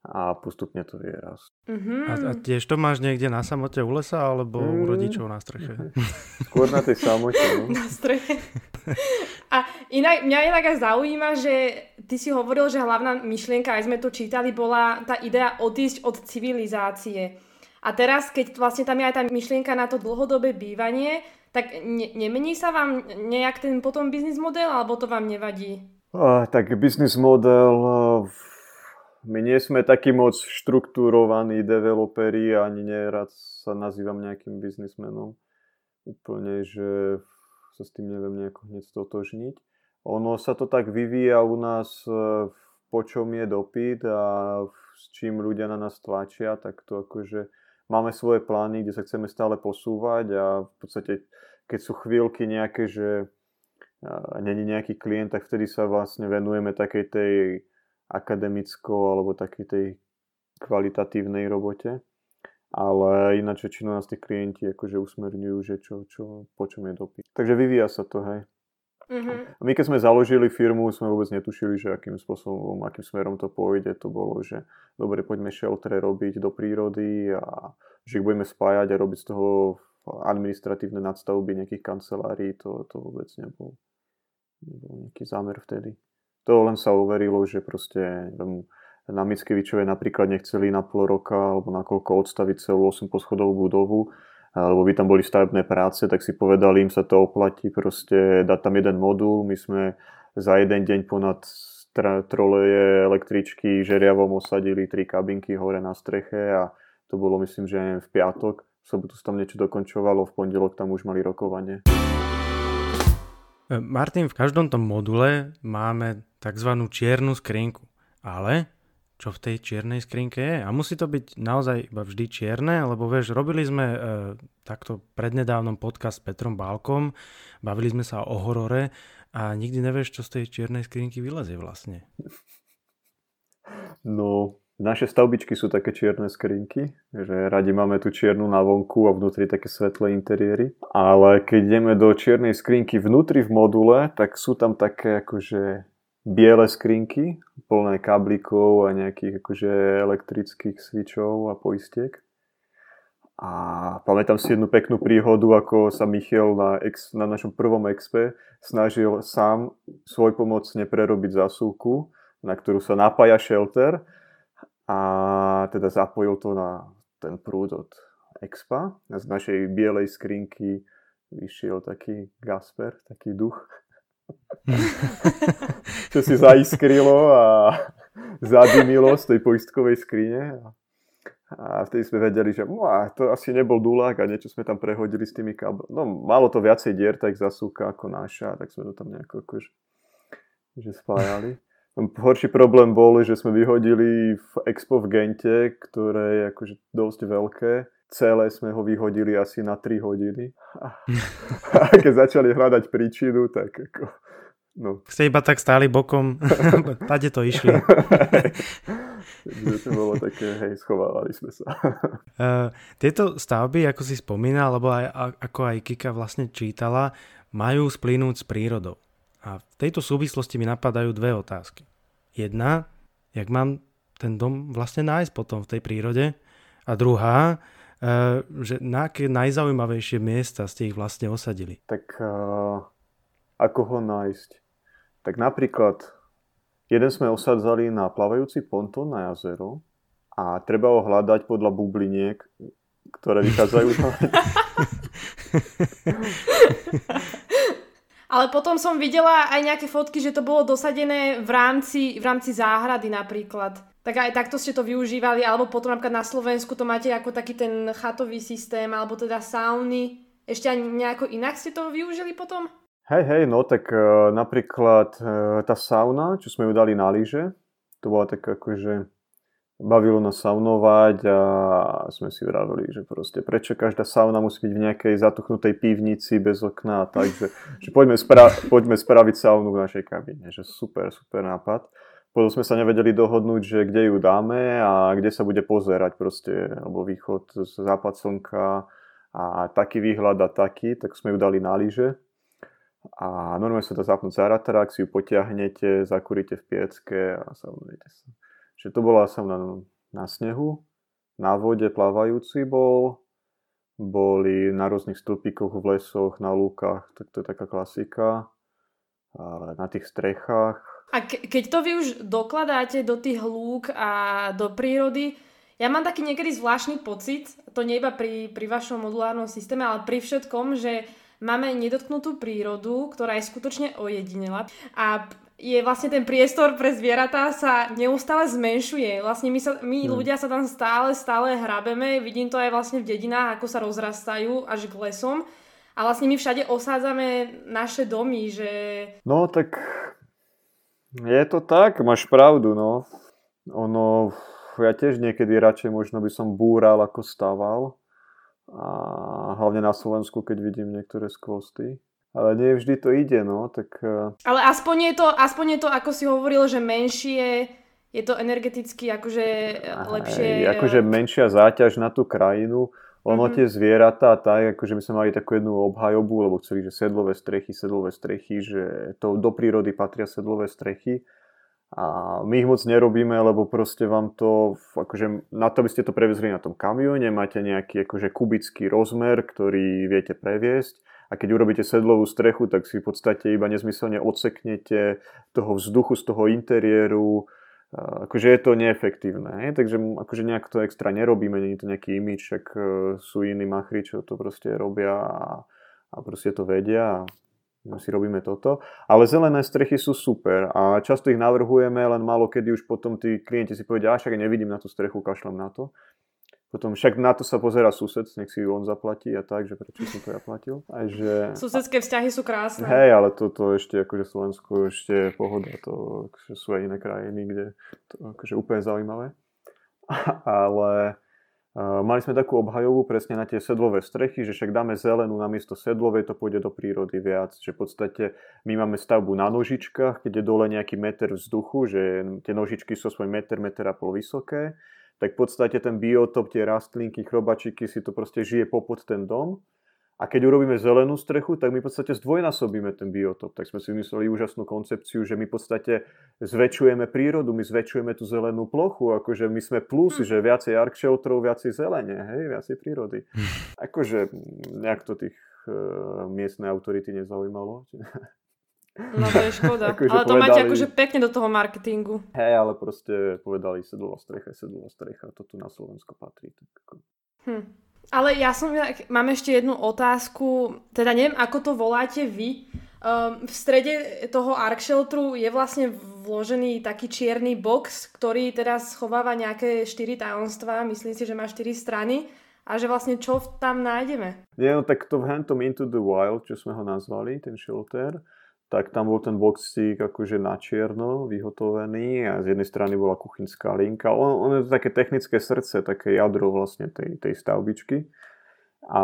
a postupne to vie rast. Mm-hmm. A, a tiež to máš niekde na samote u lesa alebo mm. u rodičov na streche? Skôr na tej samote. No. Na streche. A inak, mňa inak aj zaujíma, že ty si hovoril, že hlavná myšlienka, aj sme to čítali, bola tá idea odísť od civilizácie. A teraz, keď vlastne tam je aj tá myšlienka na to dlhodobé bývanie, tak ne- nemení sa vám nejak ten potom biznis model, alebo to vám nevadí? Uh, tak biznis model my nie sme takí moc štruktúrovaní developeri, ani nerad sa nazývam nejakým biznismenom. Úplne, že sa s tým neviem nejako hneď stotožniť. Ono sa to tak vyvíja u nás, e, po čom je dopyt a s čím ľudia na nás tlačia, tak to akože máme svoje plány, kde sa chceme stále posúvať a v podstate keď sú chvíľky nejaké, že není nejaký klient, tak vtedy sa vlastne venujeme takej tej akademickou alebo takej tej kvalitatívnej robote. Ale ináč väčšinou nás tí klienti akože usmerňujú, že čo, čo, po čom je dopyt. Takže vyvíja sa to, hej. A my keď sme založili firmu, sme vôbec netušili, že akým spôsobom, akým smerom to pôjde. To bolo, že dobre, poďme sheltre robiť do prírody a že ich budeme spájať a robiť z toho administratívne nadstavby nejakých kancelárií. To, to vôbec nebol, nebol nejaký zámer vtedy. To len sa overilo, že proste na Mickevičove napríklad nechceli na pol roka alebo na koľko odstaviť celú 8 poschodovú budovu, lebo by tam boli stavebné práce, tak si povedali, im sa to oplatí proste dať tam jeden modul. My sme za jeden deň ponad troleje električky žeriavom osadili tri kabinky hore na streche a to bolo myslím, že v piatok. V sobotu sa tam niečo dokončovalo, v pondelok tam už mali rokovanie. Martin, v každom tom module máme tzv. čiernu skrinku. Ale čo v tej čiernej skrinke je. A musí to byť naozaj iba vždy čierne, lebo vieš, robili sme e, takto prednedávnom podcast s Petrom Bálkom, bavili sme sa o horore a nikdy nevieš, čo z tej čiernej skrinky vylezie vlastne. No, naše stavbičky sú také čierne skrinky, že radi máme tú čiernu na vonku a vnútri také svetlé interiéry. Ale keď ideme do čiernej skrinky vnútri v module, tak sú tam také akože biele skrinky, plné káblikov a nejakých akože elektrických switchov a poistiek. A pamätám si jednu peknú príhodu, ako sa Michiel na, ex, na našom prvom expe snažil sám svoj pomocne prerobiť zasúku, na ktorú sa napája shelter a teda zapojil to na ten prúd od expa. Z našej bielej skrinky vyšiel taký Gasper, taký duch čo si zaiskrilo a zadymilo z tej poistkovej skrine. A vtedy sme vedeli, že á, to asi nebol dulák a niečo sme tam prehodili s tými káblami. No, malo to viacej dier, tak zasúka ako naša, tak sme to tam nejako akože, že spájali. Horší problém bol, že sme vyhodili v Expo v Gente, ktoré je akože dosť veľké celé sme ho vyhodili asi na 3 hodiny. A keď začali hľadať príčinu, tak ako... No. Ste iba tak stáli bokom, tade to išli. Takže to bolo také, hej, schovávali sme sa. Uh, tieto stavby, ako si spomínal, alebo aj, ako aj Kika vlastne čítala, majú splínuť s prírodou. A v tejto súvislosti mi napadajú dve otázky. Jedna, jak mám ten dom vlastne nájsť potom v tej prírode? A druhá, že na aké najzaujímavejšie miesta ste ich vlastne osadili? Tak uh, ako ho nájsť? Tak napríklad jeden sme osadzali na plavajúci pontón na jazero a treba ho hľadať podľa bubliniek, ktoré vychádzajú Ale potom som videla aj nejaké fotky, že to bolo dosadené v rámci, v rámci záhrady napríklad. Tak aj takto ste to využívali, alebo potom napríklad na Slovensku to máte ako taký ten chatový systém, alebo teda sauny. Ešte aj nejako inak ste to využili potom? Hej, hej, no tak uh, napríklad uh, tá sauna, čo sme ju dali na lyže, to bola tak akože bavilo nás saunovať a sme si vravili, že proste prečo každá sauna musí byť v nejakej zatuchnutej pivnici bez okna a tak, že, že poďme, spra- poďme spraviť saunu v našej kabine, že super, super nápad potom sme sa nevedeli dohodnúť, že kde ju dáme a kde sa bude pozerať proste, alebo východ, západ slnka a taký výhľad a taký, tak sme ju dali na lyže. A normálne sa to zapnúť zaratrak, si ju potiahnete, zakúrite v piecke a saunujete sa. Čiže to bola som na, snehu, na vode plavajúci bol, boli na rôznych stĺpikoch v lesoch, na lúkach, tak to je taká klasika. Na tých strechách, a ke- keď to vy už dokladáte do tých lúk a do prírody, ja mám taký niekedy zvláštny pocit, to nie iba pri, pri vašom modulárnom systéme, ale pri všetkom, že máme nedotknutú prírodu, ktorá je skutočne ojedinela a je vlastne ten priestor pre zvieratá sa neustále zmenšuje. Vlastne my, sa, my hmm. ľudia sa tam stále, stále hrabeme, vidím to aj vlastne v dedinách, ako sa rozrastajú až k lesom. A vlastne my všade osádzame naše domy, že... No tak je to tak, máš pravdu, no. Ono, ja tiež niekedy radšej možno by som búral ako staval. A hlavne na Slovensku, keď vidím niektoré skvosty. Ale nie vždy to ide, no, tak... E, Ale aspoň je to, aspoň je to ako si hovoril, že menšie, je to energeticky akože lepšie... Aj, akože menšia záťaž na tú krajinu ono mm-hmm. tie zvieratá, tak akože my sme mali takú jednu obhajobu, lebo chceli, že sedlové strechy, sedlové strechy, že to do prírody patria sedlové strechy. A my ich moc nerobíme, lebo proste vám to, akože na to, aby ste to prevezli na tom kamióne, máte nejaký akože kubický rozmer, ktorý viete previesť. A keď urobíte sedlovú strechu, tak si v podstate iba nezmyselne odseknete toho vzduchu z toho interiéru, akože je to neefektívne, hej? takže akože nejak to extra nerobíme, nie je to nejaký imič, však e, sú iní machri, čo to proste robia a, a proste to vedia my si robíme toto. Ale zelené strechy sú super a často ich navrhujeme, len málo kedy už potom tí klienti si povedia, až však nevidím na tú strechu, kašlem na to. Potom však na to sa pozera sused, nech si on zaplatí a tak, že prečo som to ja platil. A že... Susedské vzťahy sú krásne. Hej, ale toto ešte akože Slovensko ešte je pohoda, to akože sú aj iné krajiny, kde to akože úplne zaujímavé. ale uh, mali sme takú obhajovu presne na tie sedlové strechy, že však dáme zelenú namiesto sedlovej, to pôjde do prírody viac. Že v podstate my máme stavbu na nožičkách, keď je dole nejaký meter vzduchu, že tie nožičky sú svoj meter, meter a pol vysoké tak v podstate ten biotop, tie rastlinky, chrobačiky si to proste žije popod ten dom. A keď urobíme zelenú strechu, tak my v podstate zdvojnásobíme ten biotop. Tak sme si vymysleli úžasnú koncepciu, že my v podstate zväčšujeme prírodu, my zväčšujeme tú zelenú plochu, akože my sme plus, hm. že viacej ark shelterov, viacej zelene, hej, viacej prírody. Akože nejak to tých uh, miestne autority nezaujímalo. No to je škoda. akože ale to povedali, máte akože pekne do toho marketingu. Hej, ale proste povedali sedlová strecha, sedlová strecha, to tu na Slovensko patrí. Tak ako... hm. Ale ja som, mám ešte jednu otázku, teda neviem, ako to voláte vy. Um, v strede toho Ark Shelteru je vlastne vložený taký čierny box, ktorý teraz schováva nejaké štyri tajomstvá, myslím si, že má štyri strany a že vlastne čo tam nájdeme? Nie, no tak to v Hantom Into the Wild, čo sme ho nazvali, ten shelter, tak tam bol ten boxík akože na čierno vyhotovený a z jednej strany bola kuchynská linka. On, on je to také technické srdce, také jadro vlastne tej, tej stavbičky. A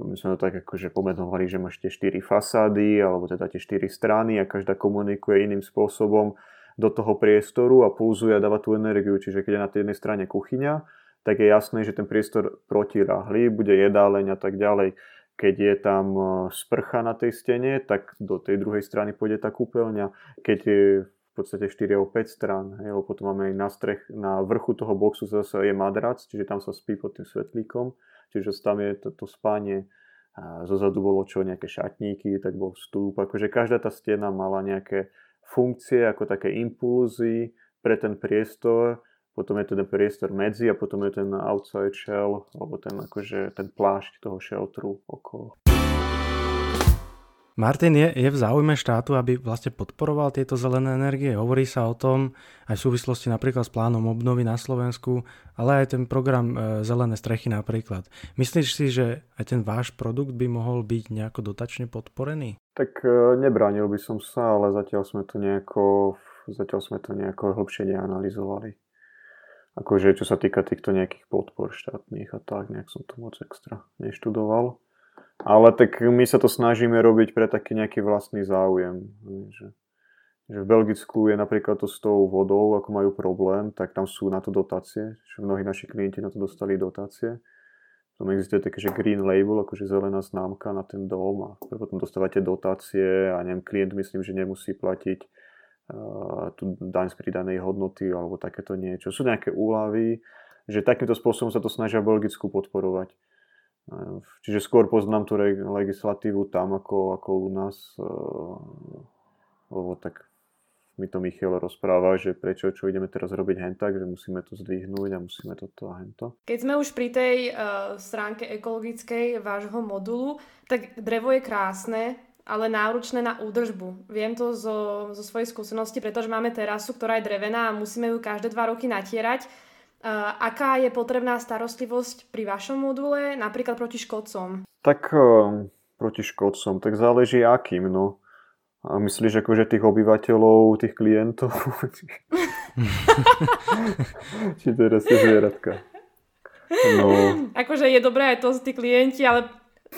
my sme to tak akože pomenovali, že máš tie štyri fasády, alebo teda tie štyri strany a každá komunikuje iným spôsobom do toho priestoru a pulzuje a dáva tú energiu. Čiže keď je na tej jednej strane kuchyňa, tak je jasné, že ten priestor protiráhli, bude jedáleň a tak ďalej keď je tam e, sprcha na tej stene, tak do tej druhej strany pôjde tá kúpeľňa. Keď je v podstate 4 alebo 5 strán, lebo potom máme aj na, strech, na vrchu toho boxu zase je madrac, čiže tam sa spí pod tým svetlíkom, čiže tam je to, to spanie. A zozadu bolo čo, nejaké šatníky, tak bol vstup. Akože každá tá stena mala nejaké funkcie, ako také impulzy pre ten priestor potom je ten priestor medzi a potom je ten outside shell, alebo ten, akože, ten plášť toho shelteru okolo. Martin, je, je v záujme štátu, aby vlastne podporoval tieto zelené energie? Hovorí sa o tom aj v súvislosti napríklad s plánom obnovy na Slovensku, ale aj ten program e, Zelené strechy napríklad. Myslíš si, že aj ten váš produkt by mohol byť nejako dotačne podporený? Tak e, nebránil by som sa, ale zatiaľ sme to nejako, zatiaľ sme to nejako hlbšie neanalizovali akože čo sa týka týchto nejakých podpor štátnych a tak, nejak som to moc extra neštudoval. Ale tak my sa to snažíme robiť pre taký nejaký vlastný záujem. Že, že v Belgicku je napríklad to s tou vodou, ako majú problém, tak tam sú na to dotácie. Že mnohí naši klienti na to dostali dotácie. Potom existuje také, že green label, akože zelená známka na ten dom a potom dostávate dotácie a neviem, klient myslím, že nemusí platiť tú daň z pridanej hodnoty alebo takéto niečo. Sú nejaké úlavy, že takýmto spôsobom sa to snažia v Belgicku podporovať. Čiže skôr poznám tú legislatívu tam ako, ako u nás, lebo tak mi to Michal rozpráva, že prečo, čo ideme teraz robiť hentak, že musíme to zdvihnúť a musíme toto a hento. Keď sme už pri tej uh, stránke ekologickej vášho modulu, tak drevo je krásne, ale náročné na údržbu. Viem to zo, zo svojej skúsenosti, pretože máme terasu, ktorá je drevená a musíme ju každé dva roky natierať. Uh, aká je potrebná starostlivosť pri vašom module, napríklad proti škodcom? Tak uh, proti škodcom, tak záleží akým, no. A myslíš akože tých obyvateľov, tých klientov? Či teraz je zvieratka? No. Akože je dobré aj to, tí klienti, ale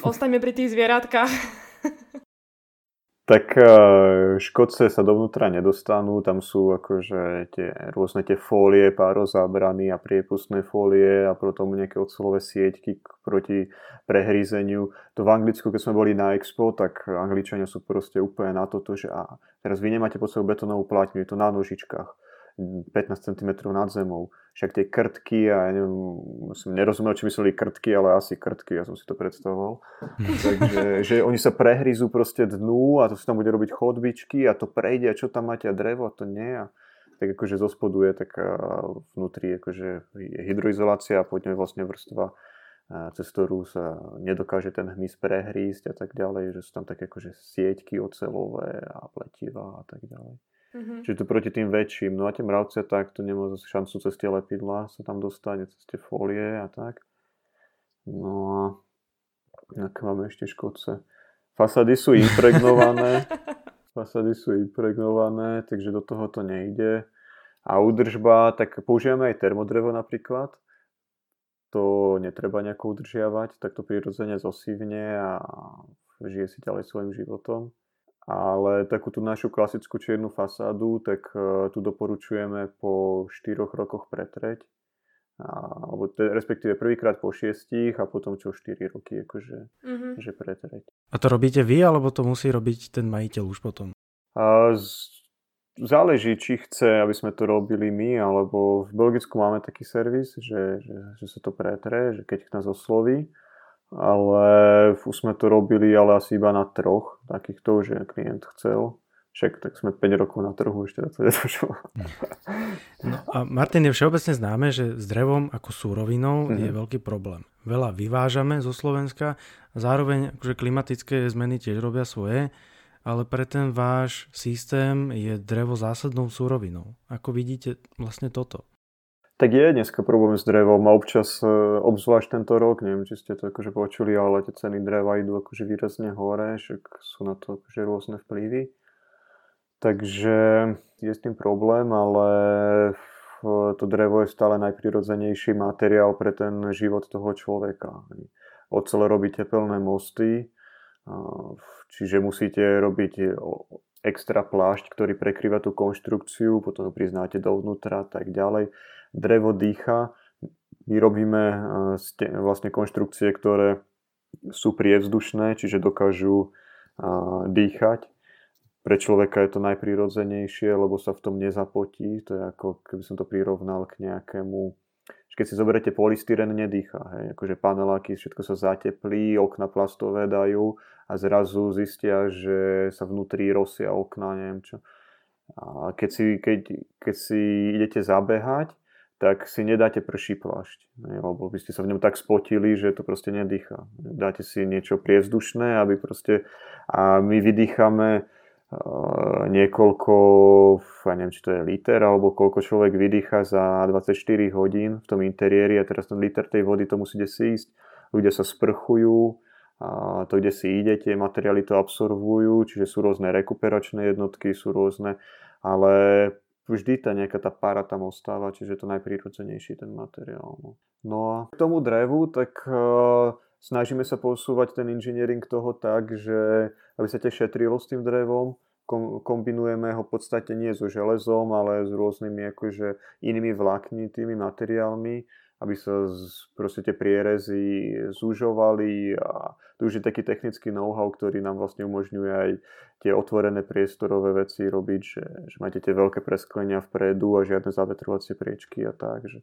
ostaňme pri tých zvieratkách. Tak e, škodce sa dovnútra nedostanú, tam sú akože tie rôzne tie fólie, pározábrany a priepustné fólie a potom nejaké ocelové sieťky proti prehrízeniu. To v Anglicku, keď sme boli na Expo, tak Angličania sú proste úplne na toto, že a teraz vy nemáte pod sebou betónovú platňu, je to na nožičkách 15 cm nad zemou však tie krtky a ja neviem, som nerozumel, či mysleli krtky, ale asi krtky, ja som si to predstavoval. Takže že oni sa prehryzú proste dnu a to sa tam bude robiť chodbičky a to prejde a čo tam máte a drevo a to nie. A tak akože zo spodu je tak vnútri akože je hydroizolácia a poďme vlastne vrstva cez ktorú sa nedokáže ten hmyz prehrísť a tak ďalej, že sú tam také akože sieťky ocelové a pletiva a tak ďalej. Mm-hmm. Čiže to proti tým väčším. No a tie mravce tak to nemá zase šancu cez tie lepidla sa tam dostať, cez tie folie a tak. No a aké máme ešte škodce. Fasady sú impregnované. Fasady sú impregnované, takže do toho to nejde. A údržba, tak používame aj termodrevo napríklad. To netreba nejako udržiavať, tak to prirodzene zosívne a žije si ďalej svojim životom. Ale takú tú našu klasickú čiernu fasádu, tak uh, tu doporučujeme po 4 rokoch pretreť. A, alebo te, respektíve prvýkrát po 6 a potom čo 4 roky akože, mm-hmm. že pretreť. A to robíte vy, alebo to musí robiť ten majiteľ už potom? A z, záleží, či chce, aby sme to robili my, alebo v Belgicku máme taký servis, že, že, že sa to pretre, že keď nás osloví ale už sme to robili ale asi iba na troch takýchto, že klient chcel. Však tak sme 5 rokov na trhu, ešte to nedošlo. No a Martin, je všeobecne známe, že s drevom ako súrovinou mm-hmm. je mhm. veľký problém. Veľa vyvážame zo Slovenska, zároveň akože klimatické zmeny tiež robia svoje, ale pre ten váš systém je drevo zásadnou súrovinou. Ako vidíte vlastne toto? Tak je dneska problém s drevom a občas, e, obzvlášť tento rok, neviem, či ste to akože počuli, ale tie ceny dreva idú akože výrazne hore, však sú na to akože rôzne vplyvy. Takže je s tým problém, ale to drevo je stále najprirodzenejší materiál pre ten život toho človeka. Ocel robí tepelné mosty, čiže musíte robiť extra plášť, ktorý prekrýva tú konštrukciu, potom ho priznáte dovnútra a tak ďalej drevo dýcha. My robíme e, vlastne konštrukcie, ktoré sú prievzdušné, čiže dokážu dýchať. Pre človeka je to najprirodzenejšie, lebo sa v tom nezapotí. To je ako keby som to prirovnal k nejakému keď si zoberiete polystyren, nedýcha. Hej. Akože paneláky, všetko sa zateplí, okna plastové dajú a zrazu zistia, že sa vnútri rosia okna, neviem čo. A keď si, keď, keď si idete zabehať, tak si nedáte prší plášť, lebo by ste sa v ňom tak spotili, že to proste nedýcha. Dáte si niečo priezdušné, aby proste... A my vydýchame niekoľko, ja neviem, či to je liter, alebo koľko človek vydýcha za 24 hodín v tom interiéri a teraz ten liter tej vody to musíte si ísť. Ľudia sa sprchujú, a to, kde si idete, materiály to absorbujú, čiže sú rôzne rekuperačné jednotky, sú rôzne, ale vždy tá nejaká tá para tam ostáva, čiže je to najprírodzenejší ten materiál. No. no a k tomu drevu, tak uh, snažíme sa posúvať ten engineering toho tak, že aby sa te šetrilo s tým drevom, kom, kombinujeme ho v podstate nie so železom, ale s rôznymi akože inými vláknitými materiálmi, aby sa z, proste tie prierezy zužovali a to už je taký technický know-how, ktorý nám vlastne umožňuje aj tie otvorené priestorové veci robiť, že, že máte tie veľké presklenia vpredu a žiadne zavetrovacie priečky a tak, že,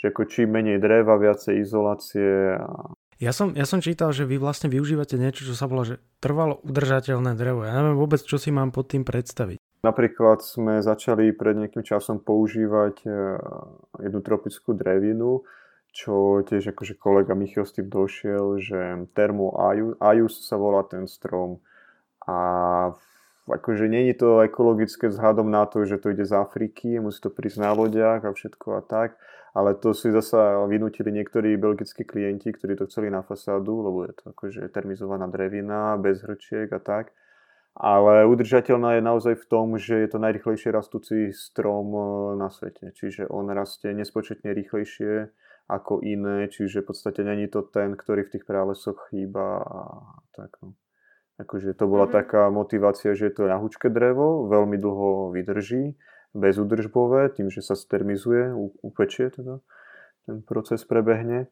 že ako čím menej dreva, viacej izolácie a ja som, ja som čítal, že vy vlastne využívate niečo, čo sa volá, že trvalo udržateľné drevo. Ja neviem vôbec, čo si mám pod tým predstaviť. Napríklad sme začali pred nejakým časom používať e, jednu tropickú drevinu, čo tiež akože kolega Michal s tým došiel, že Thermo Ajus sa volá ten strom. A akože není to ekologické vzhľadom na to, že to ide z Afriky, musí to prísť na lodiach a všetko a tak, ale to si zasa vynutili niektorí belgickí klienti, ktorí to chceli na fasádu, lebo je to akože termizovaná drevina, bez hrčiek a tak ale udržateľná je naozaj v tom, že je to najrychlejšie rastúci strom e, na svete. Čiže on rastie nespočetne rýchlejšie ako iné, čiže v podstate není to ten, ktorý v tých prálesoch chýba a tak no. Akože to bola mm-hmm. taká motivácia, že je to ľahučké drevo, veľmi dlho vydrží, bezudržbové, tým, že sa stermizuje, upečie teda, ten proces prebehne.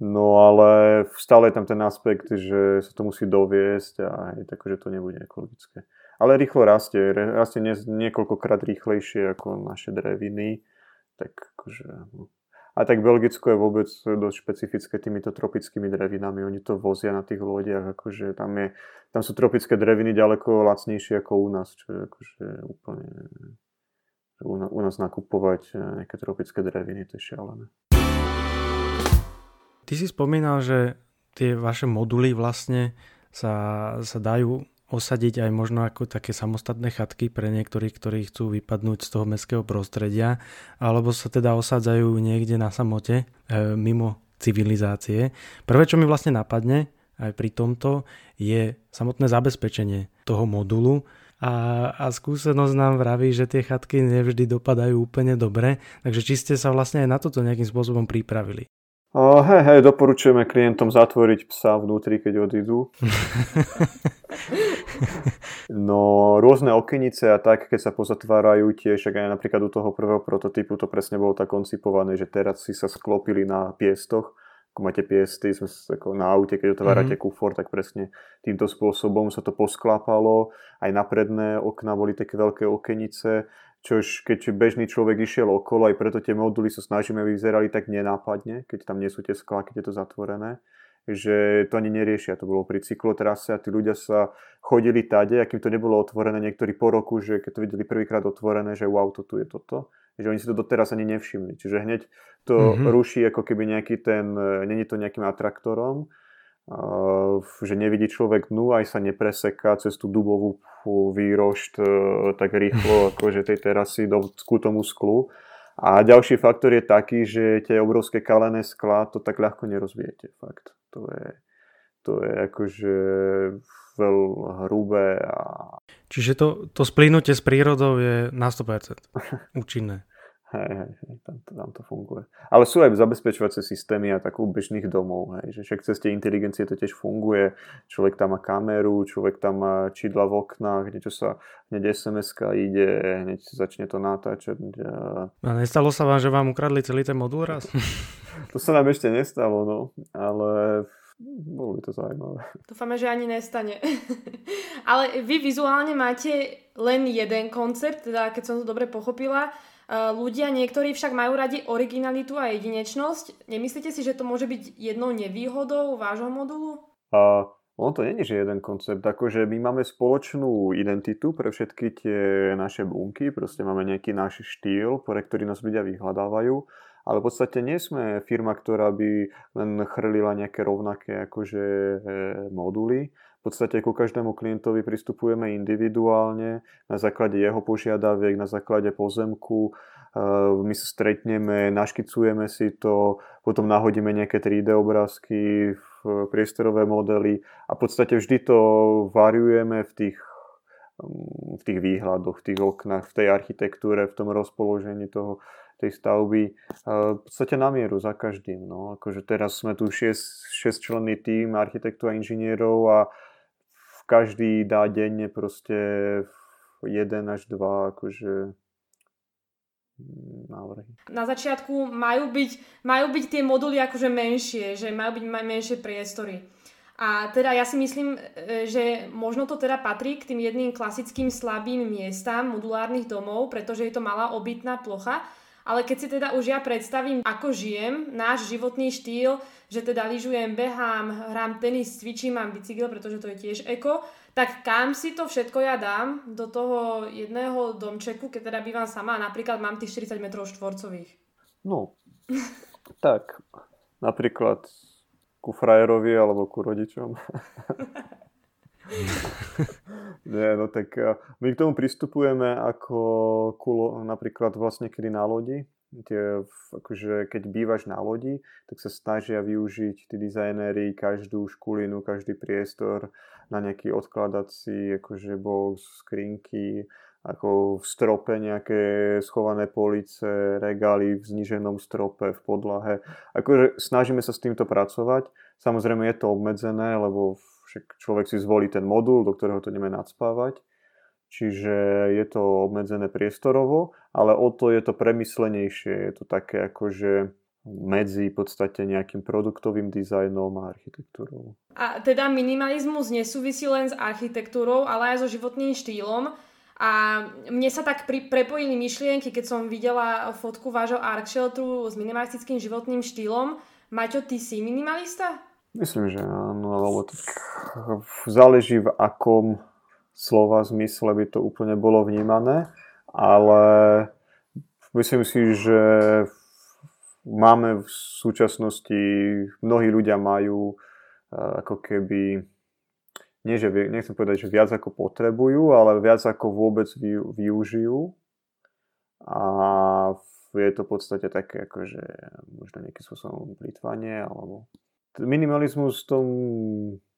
No ale stále je tam ten aspekt, že sa to musí doviesť a je tak, že to nebude ekologické. Ale rýchlo rastie, rastie nie, niekoľkokrát rýchlejšie ako naše dreviny. Tak akože, no. A tak Belgicko je vôbec dosť špecifické týmito tropickými drevinami. Oni to vozia na tých lodiach, akože tam, je, tam sú tropické dreviny ďaleko lacnejšie ako u nás, čo je akože úplne... U nás nakupovať nejaké tropické dreviny, to je šialené. Ty si spomínal, že tie vaše moduly vlastne sa, sa dajú osadiť aj možno ako také samostatné chatky pre niektorých, ktorí chcú vypadnúť z toho mestského prostredia, alebo sa teda osádzajú niekde na samote, e, mimo civilizácie. Prvé, čo mi vlastne napadne aj pri tomto, je samotné zabezpečenie toho modulu, a, a skúsenosť nám vraví, že tie chatky nevždy dopadajú úplne dobre, takže či ste sa vlastne aj na toto nejakým spôsobom pripravili? Uh, hej, hej, doporučujeme klientom zatvoriť psa vnútri, keď odídu. no, rôzne okenice a tak, keď sa pozatvárajú tiež, ak aj napríklad u toho prvého prototypu to presne bolo tak koncipované, že teraz si sa sklopili na piestoch, ako máte piesty, sme ako na aute, keď otvárate mm-hmm. kufor, tak presne týmto spôsobom sa to posklápalo. Aj na predné okna boli také veľké okenice, čož keď bežný človek išiel okolo, aj preto tie moduly sa snažíme, vyzerali tak nenápadne, keď tam nie sú tie skla, keď je to zatvorené že to ani neriešia. To bolo pri cyklotrase a tí ľudia sa chodili tade, akým to nebolo otvorené niektorí po roku, že keď to videli prvýkrát otvorené, že wow, to tu je toto. Že oni si to doteraz ani nevšimli. Čiže hneď to mm-hmm. ruší ako keby nejaký ten, e, není to nejakým atraktorom, že nevidí človek dnu, aj sa nepreseká cez tú dubovú výrošt e, tak rýchlo, akože tej terasy do, ku tomu sklu. A ďalší faktor je taký, že tie obrovské kalené skla to tak ľahko nerozbijete. Fakt. To je, to je akože veľ hrubé. A... Čiže to, to splínutie s prírodou je na 100% účinné. Hej, hej, hej tam, to, tam to funguje. Ale sú aj zabezpečovacie systémy a tak u bežných domov, hej, že však cez tie inteligencie to tiež funguje. Človek tam má kameru, človek tam má čidla v oknách, niečo sa hneď sms ide, hneď začne to natáčať. A nestalo sa vám, že vám ukradli celý ten modul raz? to sa nám ešte nestalo, no, ale bolo by to zaujímavé. Dúfame, že ani nestane. Ale vy vizuálne máte len jeden koncept, teda keď som to dobre pochopila, ľudia niektorí však majú radi originalitu a jedinečnosť. Nemyslíte si, že to môže byť jednou nevýhodou vášho modulu? A ono to není, že jeden koncept. Akože my máme spoločnú identitu pre všetky tie naše bunky, proste máme nejaký náš štýl, pre ktorý nás ľudia vyhľadávajú, ale v podstate nie sme firma, ktorá by len chrlila nejaké rovnaké akože eh, moduly podstate ku každému klientovi pristupujeme individuálne na základe jeho požiadaviek, na základe pozemku. My sa stretneme, naškicujeme si to, potom nahodíme nejaké 3D obrázky, priestorové modely a v podstate vždy to variujeme v tých, v tých výhľadoch, v tých oknách, v tej architektúre, v tom rozpoložení toho, tej stavby v podstate na mieru za každým. No. Akože teraz sme tu 6, 6 členný tým architektov a inžinierov a každý dá denne proste jeden až dva akože mm, návrhy. Na začiatku majú byť, majú byť tie moduly akože menšie, že majú byť menšie priestory. A teda ja si myslím, e, že možno to teda patrí k tým jedným klasickým slabým miestam modulárnych domov, pretože je to malá obytná plocha, ale keď si teda už ja predstavím, ako žijem, náš životný štýl, že teda lyžujem, behám, hrám tenis, cvičím, mám bicykel, pretože to je tiež eko, tak kam si to všetko ja dám do toho jedného domčeku, keď teda bývam sama a napríklad mám tých 40 m štvorcových? No, tak, napríklad ku frajerovi alebo ku rodičom. Nie, no tak my k tomu pristupujeme ako kulo, napríklad vlastne kedy na lodi. Tie, akože keď bývaš na lodi, tak sa snažia využiť tí dizajnéri každú škulinu, každý priestor na nejaký odkladací akože box, skrinky, ako v strope nejaké schované police, regály v zniženom strope, v podlahe. Akože snažíme sa s týmto pracovať. Samozrejme je to obmedzené, lebo však človek si zvolí ten modul, do ktorého to ideme nadspávať. Čiže je to obmedzené priestorovo, ale o to je to premyslenejšie. Je to také akože medzi v podstate nejakým produktovým dizajnom a architektúrou. A teda minimalizmus nesúvisí len s architektúrou, ale aj so životným štýlom. A mne sa tak pri, prepojili myšlienky, keď som videla fotku vášho Shelteru s minimalistickým životným štýlom. Maťo, ty si minimalista? Myslím, že áno, alebo tak záleží v akom slova zmysle by to úplne bolo vnímané, ale myslím si, že máme v súčasnosti, mnohí ľudia majú eh, ako keby nie, že nechcem povedať, že viac ako potrebujú, ale viac ako vôbec využijú. A je to v podstate také, akože možno nejakým spôsobom plýtvanie, alebo minimalizmus v tom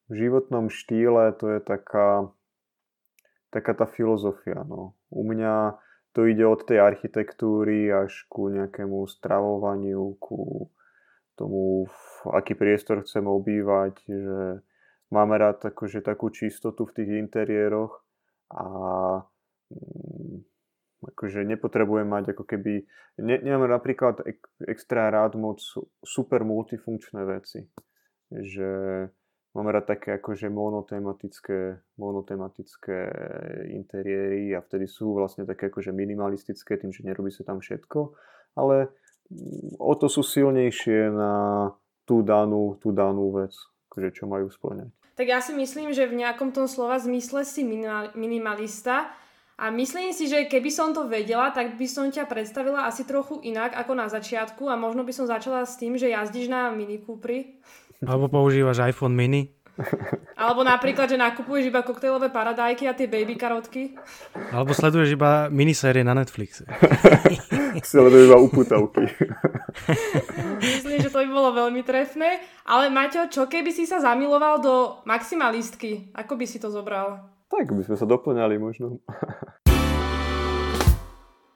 životnom štýle, to je taká, taká tá filozofia. No. U mňa to ide od tej architektúry až ku nejakému stravovaniu, ku tomu, aký priestor chcem obývať, že máme rád akože takú čistotu v tých interiéroch a mm, akože nepotrebujem mať ako keby, ne, nemám napríklad ek, extra rád moc super multifunkčné veci, že Mám rád také akože monotematické, monotematické interiéry a vtedy sú vlastne také akože minimalistické tým, že nerobí sa tam všetko, ale mm, o to sú silnejšie na tú danú, tú danú vec, akože čo majú splňať. Tak ja si myslím, že v nejakom tom slova zmysle si minimalista a myslím si, že keby som to vedela, tak by som ťa predstavila asi trochu inak ako na začiatku a možno by som začala s tým, že jazdíš na Mini alebo používaš iPhone mini. Alebo napríklad, že nakupuješ iba koktejlové paradajky a tie baby karotky. Alebo sleduješ iba minisérie na Netflixe. Sleduješ iba uputavky. Myslím, že to by bolo veľmi trefné. Ale Maťo, čo keby si sa zamiloval do maximalistky? Ako by si to zobral? Tak by sme sa doplňali možno.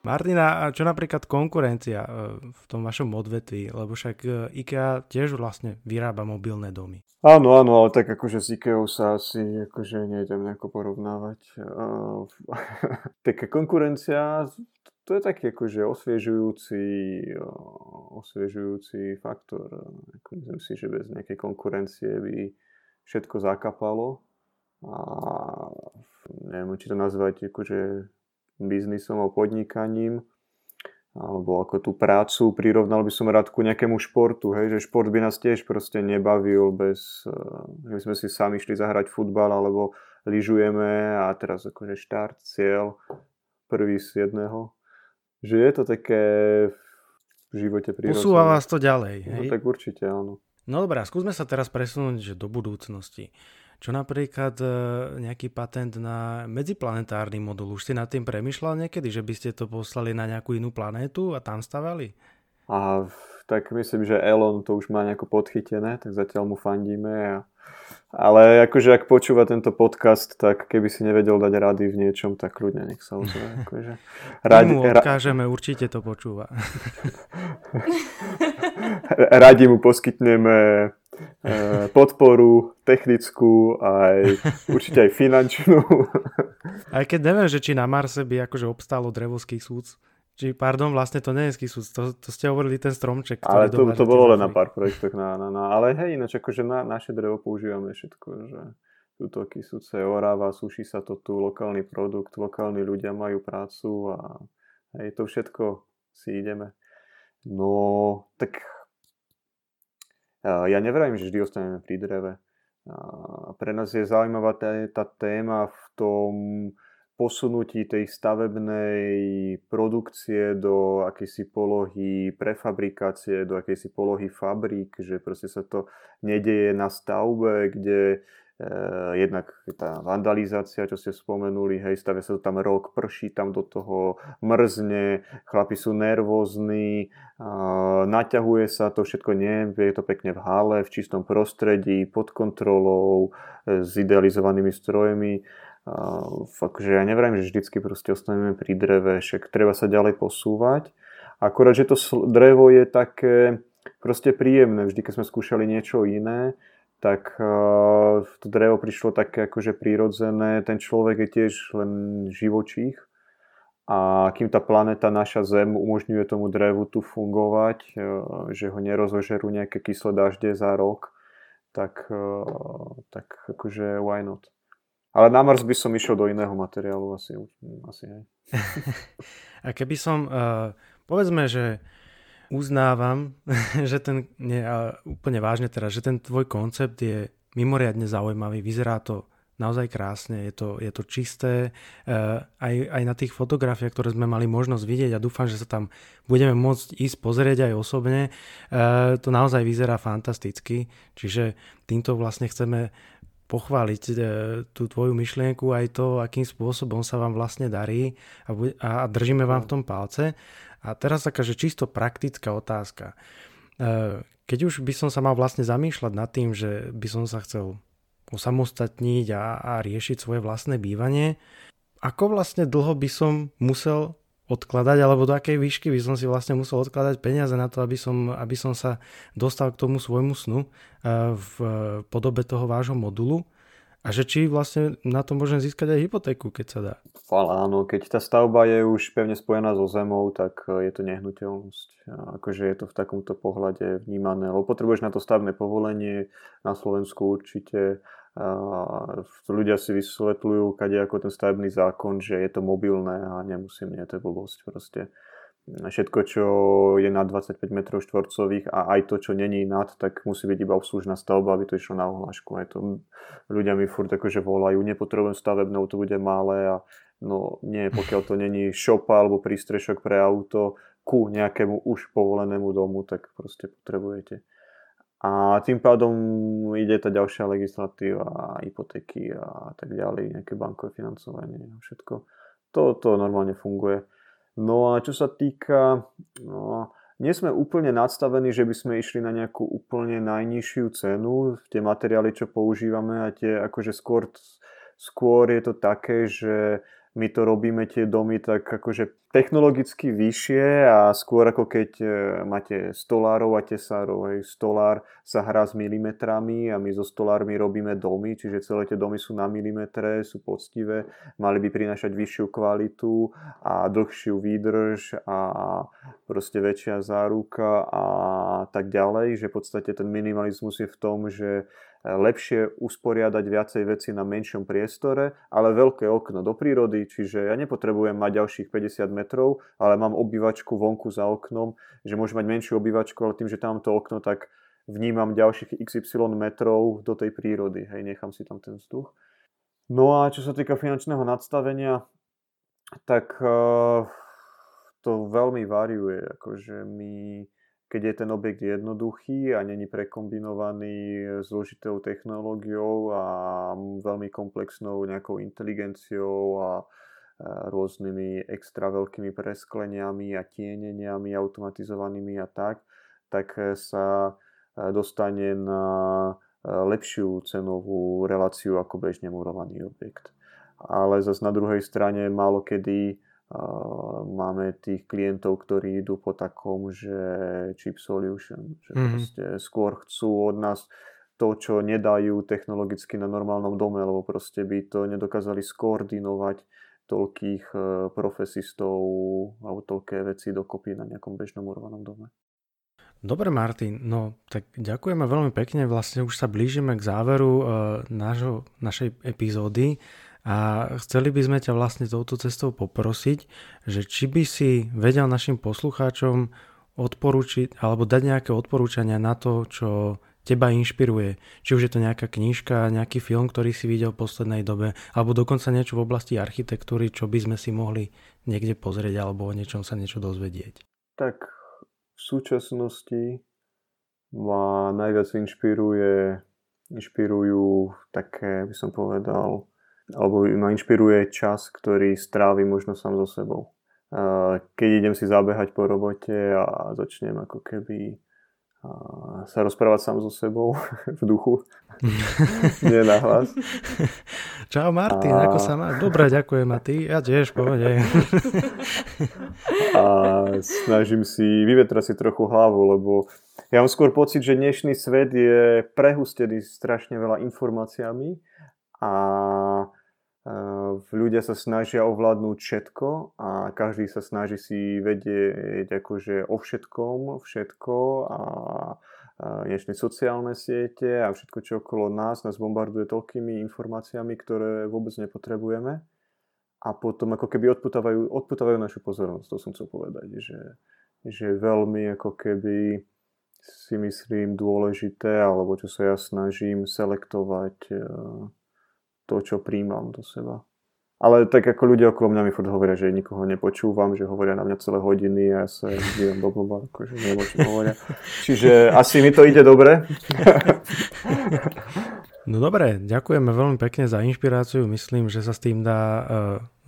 Martina, a čo napríklad konkurencia e, v tom vašom odvetví? Lebo však e, IKEA tiež vlastne vyrába mobilné domy. Áno, áno, ale tak akože s IKEA sa asi akože nejdem nejako porovnávať. Taká konkurencia, to je taký akože osviežujúci, osviežujúci faktor. Myslím si, že bez nejakej konkurencie by všetko zakapalo. A neviem, či to nazvať akože biznisom a podnikaním, alebo ako tú prácu prirovnal by som rád ku nejakému športu, hej, že šport by nás tiež proste nebavil bez, že by sme si sami šli zahrať futbal alebo lyžujeme a teraz akože štart, cieľ, prvý z jedného. Že je to také v živote prirodzené. Posúva vás to ďalej, no hej? No, tak určite áno. No dobrá, skúsme sa teraz presunúť že do budúcnosti. Čo napríklad e, nejaký patent na medziplanetárny modul? Už si nad tým premyšľal niekedy, že by ste to poslali na nejakú inú planétu a tam stavali? A tak myslím, že Elon to už má nejako podchytené, tak zatiaľ mu fandíme. A... Ale akože ak počúva tento podcast, tak keby si nevedel dať rady v niečom, tak ľudne nech sa ozve. Akože... Radi, mu odkážeme, určite to počúva. Radi mu poskytneme podporu technickú, aj určite aj finančnú. Aj keď neviem, že či na Marse by akože obstálo drevovský súd. Či, pardon, vlastne to nie je súd, to, to ste hovorili ten stromček. Ale to, to bolo len na pár projektoch. Na, na, na, ale hej, ináč akože na, naše drevo používame všetko, že túto kysúce oráva, suší sa to tu, lokálny produkt, lokálni ľudia majú prácu a hej, to všetko si ideme. No, tak ja nevrajím, že vždy ostaneme pri dreve. Pre nás je zaujímavá tá téma v tom posunutí tej stavebnej produkcie do akejsi polohy prefabrikácie, do akejsi polohy fabrík, že proste sa to nedeje na stavbe, kde jednak tá vandalizácia, čo ste spomenuli, hej, stavia sa to tam rok, prší tam do toho, mrzne, chlapi sú nervózni, naťahuje sa to všetko, nie, je to pekne v hale, v čistom prostredí, pod kontrolou, eh, s idealizovanými strojmi. Akože ja nevrajím, že vždycky proste ostaneme pri dreve, však treba sa ďalej posúvať. Akorát, že to drevo je také proste príjemné. Vždy, keď sme skúšali niečo iné, tak uh, to drevo prišlo také akože prírodzené. Ten človek je tiež len živočích a kým tá planéta naša Zem umožňuje tomu drevu tu fungovať, uh, že ho nerozožerú nejaké kyslé dažde za rok, tak, uh, tak akože why not. Ale na Mars by som išiel do iného materiálu asi, asi hej. a keby som, uh, povedzme, že uznávam, že ten, nie, úplne vážne teraz, že ten tvoj koncept je mimoriadne zaujímavý, vyzerá to naozaj krásne, je to, je to čisté, uh, aj, aj na tých fotografiách, ktoré sme mali možnosť vidieť a dúfam, že sa tam budeme môcť ísť pozrieť aj osobne, uh, to naozaj vyzerá fantasticky, čiže týmto vlastne chceme pochváliť e, tú tvoju myšlienku, aj to, akým spôsobom sa vám vlastne darí a, a držíme vám v tom palce. A teraz taká, že čisto praktická otázka. E, keď už by som sa mal vlastne zamýšľať nad tým, že by som sa chcel osamostatniť a, a riešiť svoje vlastné bývanie, ako vlastne dlho by som musel odkladať, alebo do akej výšky by som si vlastne musel odkladať peniaze na to, aby som, aby som sa dostal k tomu svojmu snu eh, v podobe toho vášho modulu. A že či vlastne na to môžem získať aj hypotéku, keď sa dá. Ale áno, keď tá stavba je už pevne spojená so zemou, tak eh, je to nehnuteľnosť. Akože je to v takomto pohľade vnímané. Lebo potrebuješ na to stavné povolenie, na Slovensku určite ľudia si vysvetľujú, kade ako ten stavebný zákon, že je to mobilné a nemusím, nie, to je blbosť proste. Všetko, čo je nad 25 m štvorcových a aj to, čo není nad, tak musí byť iba obslužná stavba, aby to išlo na ohlášku. Aj to ľudia mi furt akože volajú, nepotrebujem stavebnou, to bude malé a no nie, pokiaľ to není šopa alebo prístrešok pre auto ku nejakému už povolenému domu, tak proste potrebujete. A tým pádom ide tá ďalšia legislatíva, hypotéky a tak ďalej, nejaké bankové financovanie a všetko. To, to normálne funguje. No a čo sa týka, no, nie sme úplne nadstavení, že by sme išli na nejakú úplne najnižšiu cenu. Tie materiály, čo používame a tie akože skôr, skôr je to také, že my to robíme tie domy tak akože technologicky vyššie a skôr ako keď e, máte stolárov a tesárov. Hej. Stolár sa hrá s milimetrami a my so stolármi robíme domy, čiže celé tie domy sú na milimetre, sú poctivé, mali by prinášať vyššiu kvalitu a dlhšiu výdrž a proste väčšia záruka a tak ďalej, že v podstate ten minimalizmus je v tom, že lepšie usporiadať viacej veci na menšom priestore, ale veľké okno do prírody, čiže ja nepotrebujem mať ďalších 50 metrov, ale mám obývačku vonku za oknom, že môžem mať menšiu obývačku, ale tým, že tam to okno, tak vnímam ďalších XY metrov do tej prírody, hej, nechám si tam ten vzduch. No a čo sa týka finančného nadstavenia, tak uh, to veľmi variuje, akože my keď je ten objekt jednoduchý a není prekombinovaný zložitou technológiou a veľmi komplexnou nejakou inteligenciou a rôznymi extra veľkými preskleniami a tieneniami automatizovanými a tak, tak sa dostane na lepšiu cenovú reláciu ako bežne murovaný objekt. Ale zase na druhej strane málo kedy máme tých klientov, ktorí idú po takom, že chip solution, že mm-hmm. proste skôr chcú od nás to, čo nedajú technologicky na normálnom dome, lebo proste by to nedokázali skoordinovať toľkých e, profesistov alebo toľké veci dokopy na nejakom bežnom urovanom dome. Dobre Martin, no tak ďakujeme veľmi pekne, vlastne už sa blížime k záveru uh, nášho, našej epizódy. A chceli by sme ťa vlastne touto cestou poprosiť, že či by si vedel našim poslucháčom odporúčiť alebo dať nejaké odporúčania na to, čo teba inšpiruje. Či už je to nejaká knižka, nejaký film, ktorý si videl v poslednej dobe, alebo dokonca niečo v oblasti architektúry, čo by sme si mohli niekde pozrieť alebo o niečom sa niečo dozvedieť. Tak v súčasnosti ma najviac inšpiruje, inšpirujú také, by som povedal, alebo ma inšpiruje čas, ktorý strávim možno sám so sebou. Keď idem si zabehať po robote a začnem ako keby sa rozprávať sám so sebou v duchu, nie na hlas. Čau Martin, a... ako sa má? Dobre, ďakujem a ty? Ja tiež, povede. a snažím si vyvetrať si trochu hlavu, lebo ja mám skôr pocit, že dnešný svet je prehustený strašne veľa informáciami a ľudia sa snažia ovládnuť všetko a každý sa snaží si vedieť akože o všetkom, všetko a dnešné sociálne siete a všetko, čo okolo nás, nás bombarduje toľkými informáciami, ktoré vôbec nepotrebujeme. A potom ako keby odputávajú, odputávajú našu pozornosť, to som chcel povedať, že, že veľmi ako keby si myslím dôležité, alebo čo sa ja snažím selektovať to, čo príjmam do seba. Ale tak ako ľudia okolo mňa mi furt hovoria, že nikoho nepočúvam, že hovoria na mňa celé hodiny a ja sa dívam do blba, akože neviem, čo hovoria. Čiže asi mi to ide dobre. No dobre, ďakujeme veľmi pekne za inšpiráciu. Myslím, že sa s tým dá uh,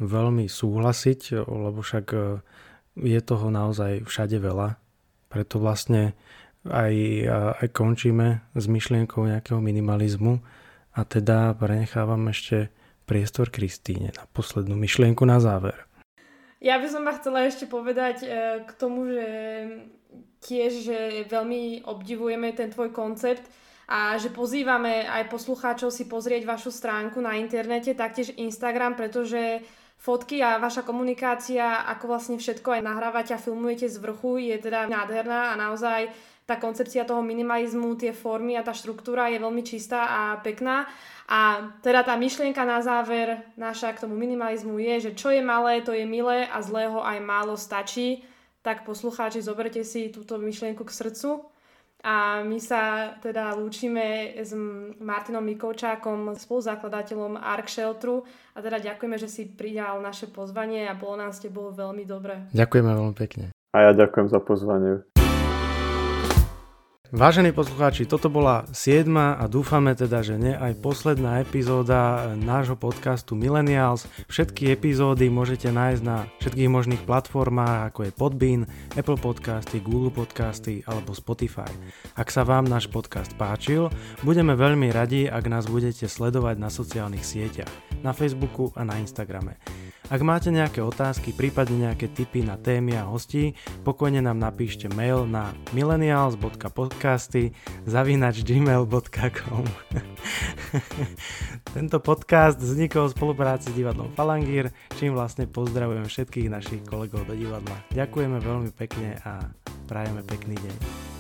veľmi súhlasiť, lebo však uh, je toho naozaj všade veľa. Preto vlastne aj, uh, aj končíme s myšlienkou nejakého minimalizmu a teda prenechávam ešte priestor Kristíne na poslednú myšlienku na záver. Ja by som ma chcela ešte povedať k tomu, že tiež, že veľmi obdivujeme ten tvoj koncept, a že pozývame aj poslucháčov si pozrieť vašu stránku na internete, taktiež Instagram, pretože fotky a vaša komunikácia, ako vlastne všetko aj nahrávate a filmujete z vrchu, je teda nádherná a naozaj tá koncepcia toho minimalizmu, tie formy a tá štruktúra je veľmi čistá a pekná. A teda tá myšlienka na záver naša k tomu minimalizmu je, že čo je malé, to je milé a zlého aj málo stačí. Tak poslucháči, zoberte si túto myšlienku k srdcu a my sa teda lúčime s Martinom Mikovčákom, spoluzakladateľom Ark Shelteru a teda ďakujeme, že si prijal naše pozvanie a bolo nám s tebou veľmi dobre. Ďakujeme veľmi pekne. A ja ďakujem za pozvanie. Vážení poslucháči, toto bola 7. a dúfame teda, že nie aj posledná epizóda nášho podcastu Millennials. Všetky epizódy môžete nájsť na všetkých možných platformách, ako je Podbean, Apple Podcasty, Google Podcasty alebo Spotify. Ak sa vám náš podcast páčil, budeme veľmi radi, ak nás budete sledovať na sociálnych sieťach, na Facebooku a na Instagrame. Ak máte nejaké otázky, prípadne nejaké tipy na témy a hostí, pokojne nám napíšte mail na millennials.podcasty zavinač gmail.com Tento podcast vznikol v spolupráci s divadlom Falangír, čím vlastne pozdravujem všetkých našich kolegov do divadla. Ďakujeme veľmi pekne a prajeme pekný deň.